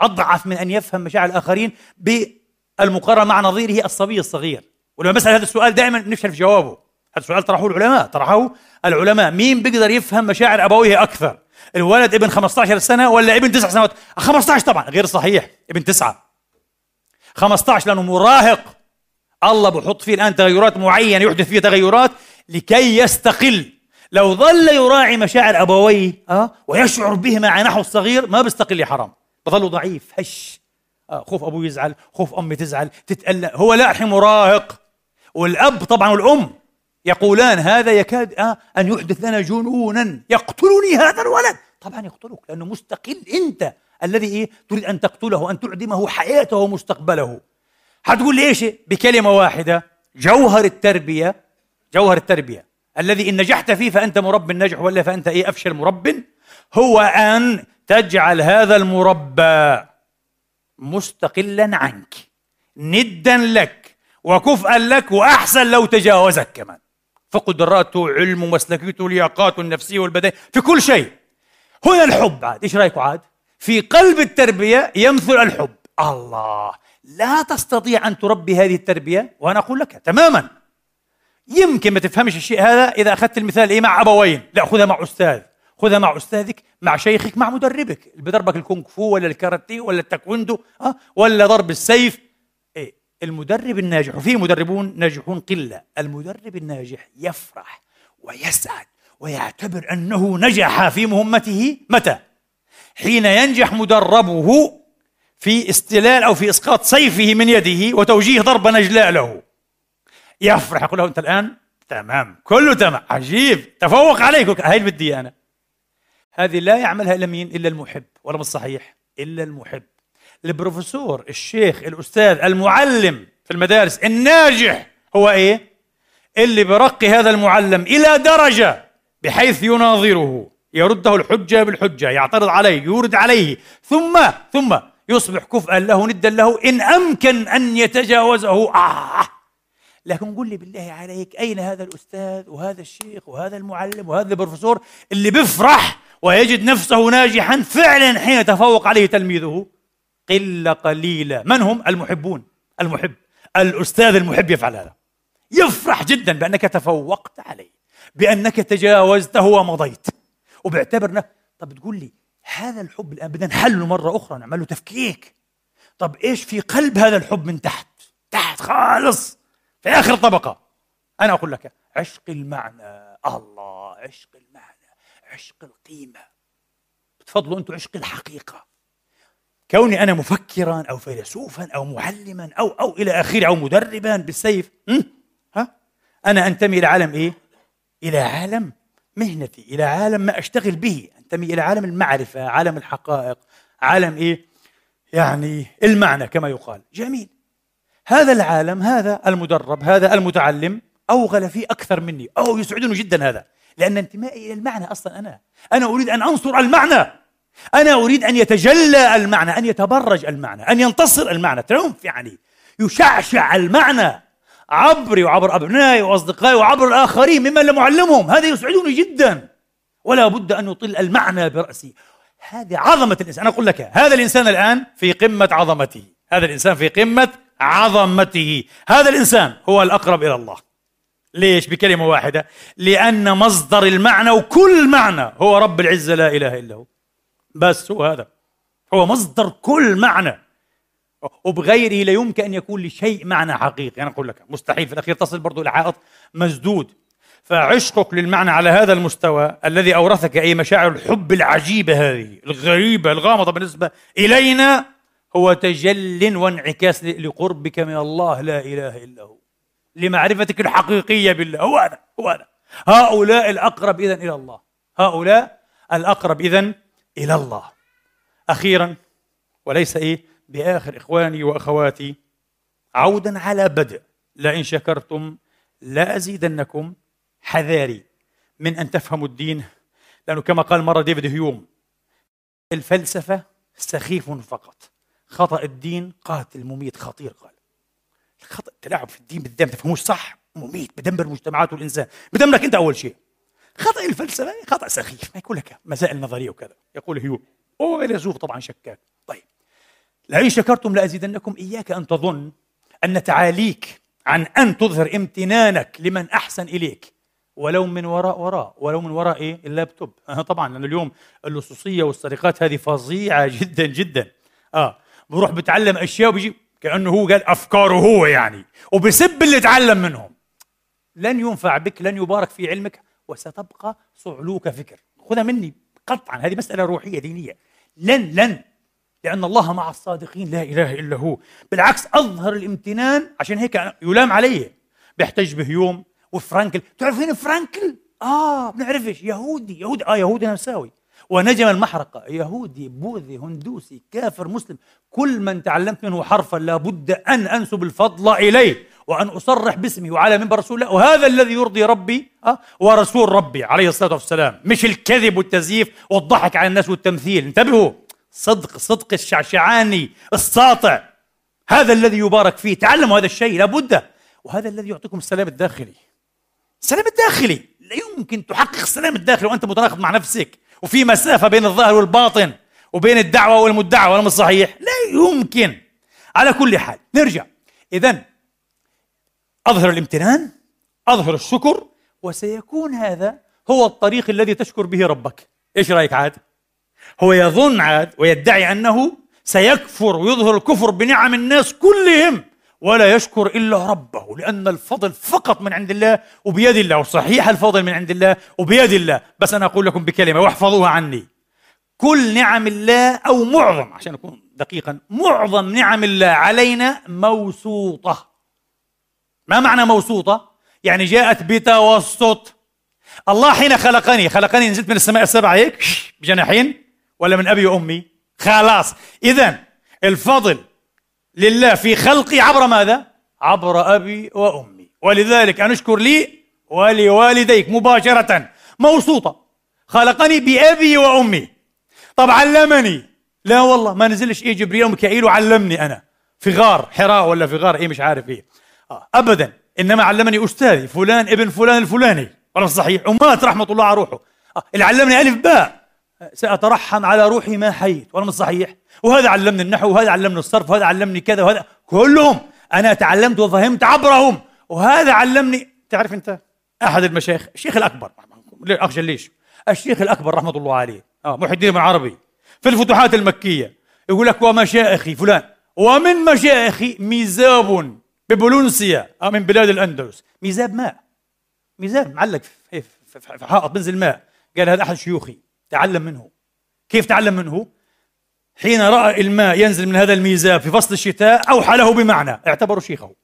أضعف من أن يفهم مشاعر الآخرين بالمقارنة مع نظيره الصبي الصغير. ولما بسأل هذا السؤال دائما نفشل في جوابه. هذا السؤال طرحه العلماء. طرحه العلماء. مين بيقدر يفهم مشاعر أبويه أكثر؟ الولد ابن 15 سنة ولا ابن 9 سنوات؟ 15 طبعا غير صحيح ابن 9 15 لأنه مراهق. الله بحط فيه الآن تغيرات معينة يحدث فيه تغيرات لكي يستقل. لو ظل يراعي مشاعر أبويه أه؟ ويشعر بهما على نحو الصغير ما بيستقل يا حرام. بظل ضعيف هش. أه خوف أبوه يزعل خوف أمي تزعل تتألم هو لا الحين مراهق. والأب طبعا والأم. يقولان هذا يكاد آه أن يحدث لنا جنونا. يقتلني هذا الولد. طبعا يقتلك لأنه مستقل أنت الذي إيه؟ تريد أن تقتله أن تعدمه حياته ومستقبله. حتقول لي إيش؟ بكلمة واحدة. جوهر التربية جوهر التربية. الذي إن نجحت فيه فأنت مرب نجح ولا فأنت إيه؟ أفشل مرب. هو أن تجعل هذا المربى مستقلا عنك ندا لك وكفءا لك وأحسن لو تجاوزك كمان. فقدراته علمه مسلكيته لياقاته النفسية والبدنية في كل شيء. هنا الحب. عاد إيش رأيكم عاد؟ في قلب التربية يمثل الحب. الله لا تستطيع أن تربي هذه التربية وأنا أقول لك تماما. يمكن ما تفهمش الشيء هذا إذا أخذت المثال إيه مع أبوين. لا خذها مع أستاذ. خذها مع أستاذك مع شيخك مع مدربك. اللي بضربك الكونغ فو ولا الكاراتيه ولا التاكويندو أه؟ ولا ضرب السيف. المدرب الناجح وفي مدربون ناجحون قلة. المدرب الناجح يفرح ويسعد ويعتبر أنه نجح في مهمته متى؟ حين ينجح مدربه في استلال أو في إسقاط سيفه من يده وتوجيه ضربه نجلاء له. يفرح يقول له أنت الآن تمام كله تمام. عجيب تفوق عليك. هاي اللي بدي أنا. هذه لا يعملها الا مين إلا المحب. ولا مش صحيح؟ إلا المحب. البروفيسور الشيخ الأستاذ المعلم في المدارس الناجح هو إيه؟ اللي برقي هذا المعلم إلى درجة بحيث يناظره يرده الحجة بالحجة يعترض عليه يورد عليه ثم ثم يصبح كفءا له ندا له إن أمكن أن يتجاوزه. آه! لكن قل لي بالله عليك أين هذا الأستاذ وهذا الشيخ وهذا المعلم وهذا البروفيسور اللي بيفرح ويجد نفسه ناجحا فعلا حين يتفوق عليه تلميذه؟ قلة قليلة. من هم؟ المحبون. المحب. الأستاذ المحب يفعل هذا. يفرح جدا بأنك تفوقت عليه بأنك تجاوزته ومضيت وبيعتبر طب تقول لي هذا الحب الآن بدنا نحله مرة أخرى نعمل له تفكيك. طب إيش في قلب هذا الحب من تحت؟ تحت خالص. في آخر طبقة. أنا أقول لك عشق المعنى. الله عشق المعنى عشق القيمة. تفضلوا أنتم عشق الحقيقة. كوني أنا مفكرا أو فيلسوفا أو معلما أو أو إلى آخره أو مدربا بالسيف. ها؟ أنا أنتمي إلى عالم إيه؟ إلى عالم مهنتي إلى عالم ما أشتغل به. أنتمي إلى عالم المعرفة عالم الحقائق عالم إيه؟ يعني المعنى كما يقال. جميل. هذا العالم هذا المدرب هذا المتعلم أوغل فيه أكثر مني. أو يسعدني جدا هذا. لأن انتمائي إلى المعنى أصلا أنا. أنا أريد أن أنصر المعنى. أنا أريد أن يتجلى المعنى أن يتبرج المعنى أن ينتصر المعنى. تريومف يعني. يشعشع المعنى عبري وعبر أبنائي وأصدقائي وعبر الآخرين ممن لم أعلمهم. هذا يسعدني جدا. ولا بد أن يطل المعنى برأسي. هذه عظمة الإنسان. أنا أقول لك هذا الإنسان الآن في قمة عظمته. هذا الإنسان في قمة عظمته. هذا الإنسان هو الأقرب إلى الله. ليش؟ بكلمة واحدة. لأن مصدر المعنى وكل معنى هو رب العزة لا إله إلا هو. بس هو هذا. هو مصدر كل معنى. وبغيره لا يمكن أن يكون لشيء معنى حقيقي. أنا أقول لك مستحيل. في الأخير تصل إلى حائط مسدود. فعشقك للمعنى على هذا المستوى الذي أورثك أي مشاعر الحب العجيبة هذه الغريبة الغامضة بالنسبة إلينا. هو تجل وانعكاس لقربك من الله. لا إله إلا هو. لمعرفتك الحقيقية بالله. هو هذا هو هذا. هؤلاء الأقرب إذن إلى الله. هؤلاء الأقرب إذن إلى الله. أخيرا وليس إيه بآخر إخواني وأخواتي عودا على بدء. لئن شكرتم لأزيدنكم حذاري من أن تفهموا الدين لأنه كما قال مرة ديفيد هيوم الفلسفة سخيف فقط. خطأ الدين قاتل مميت خطير قال. الخطأ التلاعب في الدين بالدم تفهموش صح؟ مميت بدمر المجتمعات والإنسان. بدمرك أنت أول شيء. خطأ الفلسفة خطأ سخيف ما يقول لك مسائل نظرية وكذا. يقول هيوم هو فيلسوف طبعا شكاك. طيب لئن شكرتم لأزيدنكم إياك أن تظن أن تعاليك عن أن تظهر امتنانك لمن أحسن إليك ولو من وراء وراء ولو من وراء إيه؟ اللابتوب. آه طبعا لأن اليوم اللصوصية والسرقات هذه فظيعة جدا جدا. آه بروح بتعلم أشياء وبيجي كأنه هو قال أفكاره هو يعني وبسب اللي تعلم منهم. لن ينفع بك لن يبارك في علمك وستبقى صعلوك فكر. خذها مني قطعا هذه مسألة روحية دينية. لن لن لأن الله مع الصادقين لا إله إلا هو. بالعكس أظهر الامتنان عشان هيك يلام عليه بيحتج بهيوم وفرانكل تعرفين فرانكل؟ آه بنعرفش. يهودي يهودي آه يهودي نمساوي. ونجم المحرقة. يهودي بوذي هندوسي كافر مسلم. كل من تعلمت منه حرفا لابد أن أنسب الفضل إليه. وأن أصرح باسمه وعلى منبر رسول الله وهذا الذي يرضي ربي أه؟ ورسول ربي عليه الصلاة والسلام. مش الكذب والتزييف والضحك على الناس والتمثيل. انتبهوا صدق صدق الشعشعاني الساطع. هذا الذي يبارك فيه. تعلموا هذا الشيء لابد. وهذا الذي يعطيكم السلام الداخلي. السلام الداخلي. لا يمكن تحقق السلام الداخلي وأنت متناقض مع نفسك. وفي مسافة بين الظاهر والباطن وبين الدعوة والمدعى ولا مش صحيح لا يمكن. على كل حال نرجع. اذا أظهر الامتنان أظهر الشكر وسيكون هذا هو الطريق الذي تشكر به ربك. إيش رأيك عاد؟ هو يظن عاد ويدعي أنه سيكفر ويظهر الكفر بنعم الناس كلهم ولا يشكر إلا ربه لأن الفضل فقط من عند الله وبيد الله وصحيح الفضل من عند الله وبيد الله. بس أنا أقول لكم بكلمة واحفظوها عني. كل نعم الله أو معظم عشان أكون دقيقا معظم نعم الله علينا موسوطة. ما معنى موسوطة؟ يعني جاءت بتوسط. الله حين خلقني خلقني نزلت من السماء السبع هيك؟ بجناحين؟ ولا من أبي وأمي؟ خلاص. اذا الفضل لله في خلقي عبر ماذا؟ عبر أبي وأمي. ولذلك أن اشكر لي ولوالديك مباشرة. موسوطة. خلقني بأبي وأمي. طب علمني. لا والله ما نزلش إيه جبريل وميكائيل وعلمني أنا. في غار حراء ولا في غار إيه مش عارف إيه. أبدا. إنما علمني أستاذي فلان ابن فلان الفلاني. ولا صحيح. ومات رحمة الله على روحه. آه اللي علمني ألف باء. سأترحم على روحي ما حييت. ولا صحيح وهذا علمني النحو وهذا علمني الصرف وهذا علمني كذا وهذا. كلهم أنا تعلمت وفهمت عبرهم. وهذا علمني. تعرف أنت أحد المشايخ؟ الشيخ الأكبر. أخجل ليش؟ الشيخ الأكبر رحمة الله عليه. آه محي الدين بن عربي. في الفتوحات المكية. يقول لك ومشائخي فلان. ومن مشائخي ميزاب ببولونسيا آه من بلاد الأندلس. ميزاب ماء. ميزاب معلق في, حائط بنزل ماء. قال هذا أحد شيوخي تعلم منه. كيف تعلم منه؟ حين رأى الماء ينزل من هذا الميزاب في فصل الشتاء أوحى له بمعنى. اعتبره شيخه.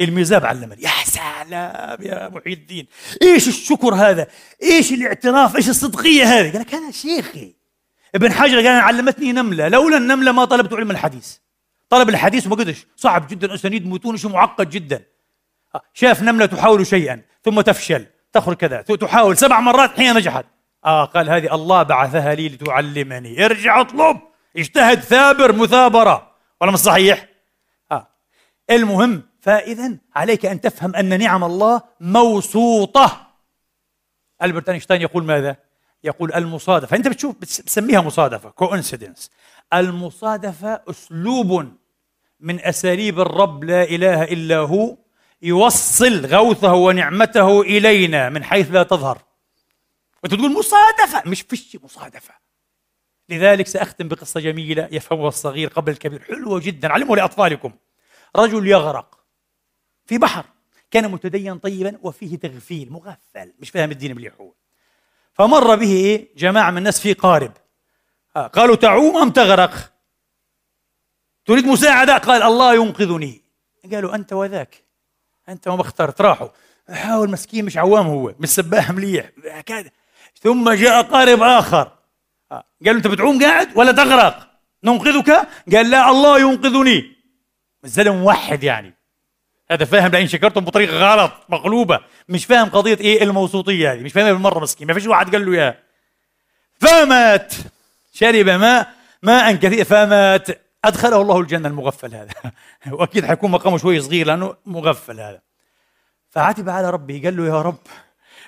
الميزاب علمني. يا سلام يا محي الدين إيش الشكر هذا؟ إيش الاعتراف؟ إيش الصدقية هذه؟ قال لك هذا شيخي. ابن حجر قال علمتني نملة. لولا النملة ما طلبت علم الحديث. طلب الحديث وما قدرش صعب جدا اسانيد متون شيء معقد جدا. شاف نملة تحاول شيئا ثم تفشل. تخرج كذا. تحاول. سبع مرات حين نجحت. آه قال هذه الله بعثها لي لتعلمني. ارجع اطلب. اجتهد ثابر مثابرة. ولا مش صحيح؟ آه. المهم فإذا عليك أن تفهم أن نعم الله موسوطة. ألبرت أينشتاين يقول ماذا؟ يقول المصادفة. أنت بتشوف بتسميها مصادفة. كوإنسيدنس المصادفة أسلوب. من أساليب الرب لا إله إلا هو يوصل غوثه ونعمته إلينا من حيث لا تظهر. وانت تقول مصادفة؟ مش فيش مصادفة. لذلك سأختم بقصة جميلة يفهمها الصغير قبل الكبير حلوة جدا علموا لأطفالكم. رجل يغرق في بحر كان متدين طيبا وفيه تغفيل مغفل مش فاهم الدين مليح هو. فمر به إيه؟ جماعة من الناس في قارب. آه قالوا تعوم أم تغرق؟ تريد مساعدة؟ قال الله ينقذني. قالوا أنت وذاك. أنت وما اخترت. راحوا. حاول مسكين مش عوام هو. مش سباح مليح. كذا. ثم جاء قارب آخر. آه. قال أنت بتعوم قاعد ولا تغرق؟ ننقذك؟ قال لا الله ينقذني. الزلمة موحد يعني. هذا فاهم لئن شكرتم بطريقة غلط مقلوبة. مش فاهم قضية إيه الموسوطية هذه. مش فاهمها بالمرة مسكين. ما فيش واحد قال له إياها. فمات. شرب ماء. ماء كثير. فمات. أدخله الله الجنة المغفل هذا. وأكيد حيكون مقامه شوي صغير لأنه مغفل هذا. فعتب على ربه قال له يا رب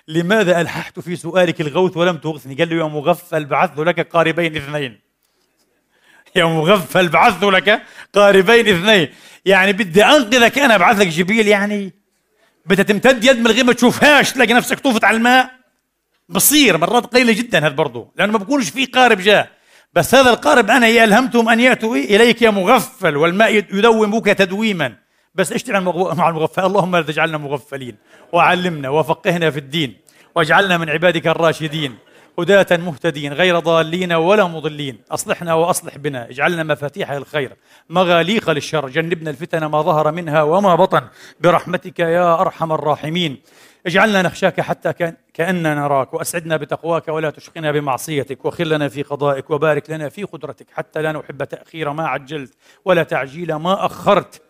لماذا ألححت في سؤالك الغوث ولم تغثني؟ قال له يا مغفل بعثت لك قاربين اثنين. يا مغفل بعثت لك قاربين اثنين. يعني بدي أنقذك أنا ابعث لك جبريل يعني. بدها تمتد يد من غير ما تشوفهاش تلاقي نفسك طوفت على الماء. بصير مرات قليلة جدا هذا برضه لأنه ما بكونش في قارب جاء. بس هذا القارب أنا الهمتهم أن يأتوا إليك يا مغفل والماء يدومك تدويما. بس اشتغل مع المغفل. اللهم لا تجعلنا مغفلين. وعلمنا وفقهنا في الدين. واجعلنا من عبادك الراشدين. هداة مهتدين غير ضالين ولا مضلين. أصلحنا وأصلح بنا. اجعلنا مفاتيح الخير مغاليق للشر. جنبنا الفتن ما ظهر منها وما بطن. برحمتك يا أرحم الراحمين. اجعلنا نخشاك حتى كأننا نراك وأسعدنا بتقواك ولا تشقنا بمعصيتك وخر لنا في قضائك وبارك لنا في قدرتك حتى لا نحب تأخير ما عجلت ولا تعجيل ما أخرت.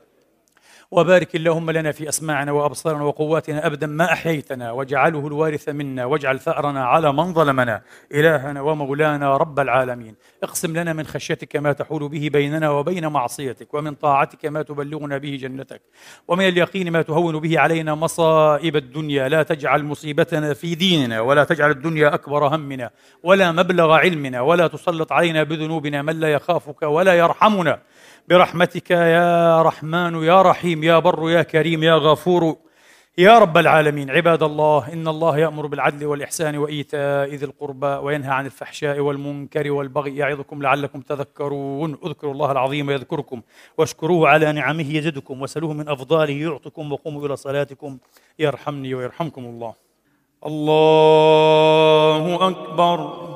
وبارك اللهم لنا في أسماعنا وأبصارنا وقواتنا أبدا ما أحييتنا. واجعله الوارث منا. واجعل ثأرنا على من ظلمنا. إلهنا ومولانا رب العالمين. اقسم لنا من خشيتك ما تحول به بيننا وبين معصيتك. ومن طاعتك ما تبلغنا به جنتك. ومن اليقين ما تهون به علينا مصائب الدنيا. لا تجعل مصيبتنا في ديننا. ولا تجعل الدنيا أكبر همنا. ولا مبلغ علمنا. ولا تسلط علينا بذنوبنا من لا يخافك ولا يرحمنا. برحمتك يا رحمن يا رحيم يا بر يا كريم يا غفور. يا رب العالمين عباد الله إن الله يأمر بالعدل والإحسان وإيتاء ذي القربى وينهى عن الفحشاء والمنكر والبغي يعظكم لعلكم تذكرون. اذكروا الله العظيم يذكركم واشكروه على نعمه يزدكم وسلوه من أفضاله يعطكم وقوموا إلى صلاتكم. يرحمني ويرحمكم الله. الله أكبر.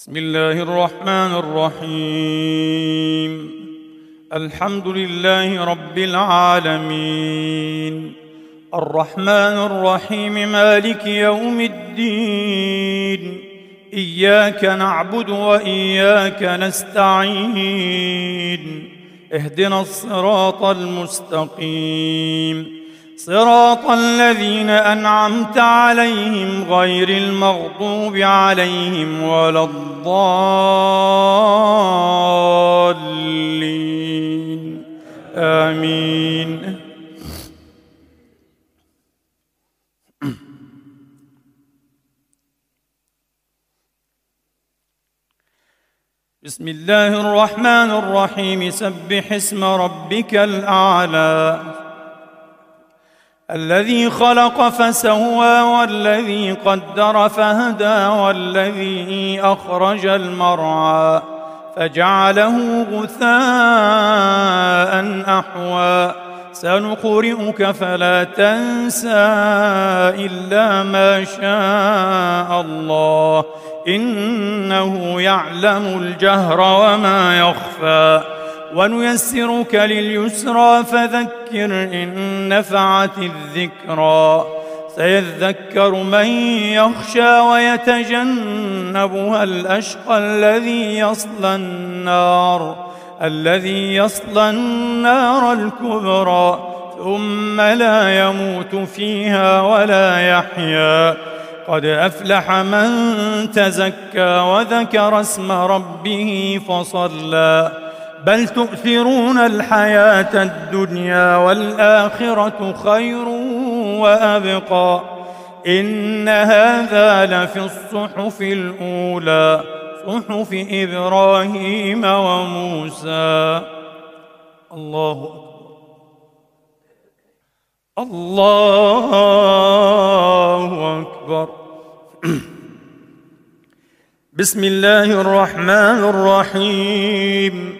بسم الله الرحمن الرحيم. الحمد لله رب العالمين. الرحمن الرحيم مالك يوم الدين. إياك نعبد وإياك نستعين. اهدنا الصراط المستقيم. صراط الذين أنعمت عليهم غير المغضوب عليهم ولا الضالين. آمين. بسم الله الرحمن الرحيم. سبح اسم ربك الأعلى. الذي خلق فسوى والذي قدر فهدى والذي أخرج المرعى فجعله غثاء أحوى سنقرئك فلا تنسى إلا ما شاء الله إنه يعلم الجهر وما يخفى ونيسرك لليسرى فذكر إن نفعت الذكرى. سيذكر من يخشى ويتجنبها الأشقى الذي يصلى النار الذي يصلى النار الكبرى. ثم لا يموت فيها ولا يحيا. قد أفلح من تزكى وذكر اسم ربه فصلى. بل تؤثرون الحياة الدنيا والآخرة خير وأبقى. إن هذا لفي الصحف الأولى صحف إبراهيم وموسى. الله أكبر. الله أكبر. بسم الله الرحمن الرحيم.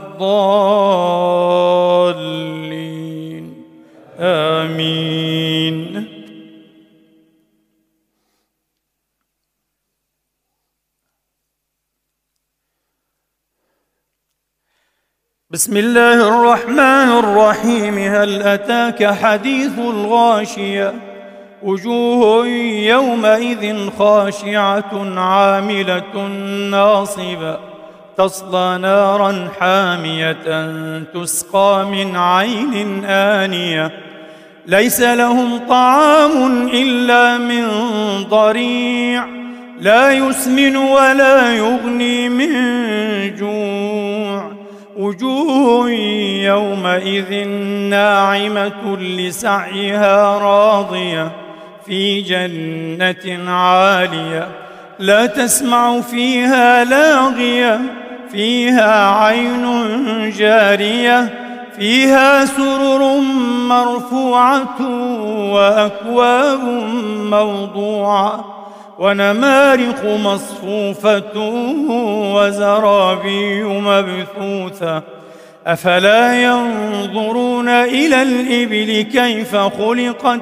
آمين. بسم الله الرحمن الرحيم. هل أتاك حديث الغاشية؟ وجوه يومئذ خاشعة عاملة ناصبة. تصلى نارا حامية تسقى من عين آنية. ليس لهم طعام إلا من ضريع. لا يسمن ولا يغني من جوع. وجوه يومئذ ناعمة لسعيها راضية في جنة عالية. لا تسمع فيها لاغية فيها عين جارية فيها سرر مرفوعة وأكواب موضوعة ونمارق مصفوفة وزرابي مبثوثة. أفلا ينظرون إلى الإبل كيف خلقت؟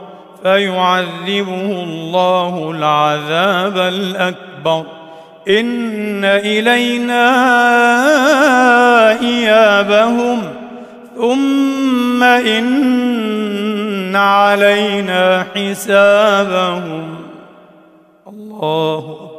فيعذبه الله العذاب الأكبر. إن إلينا إيابهم. ثم إن علينا حسابهم. الله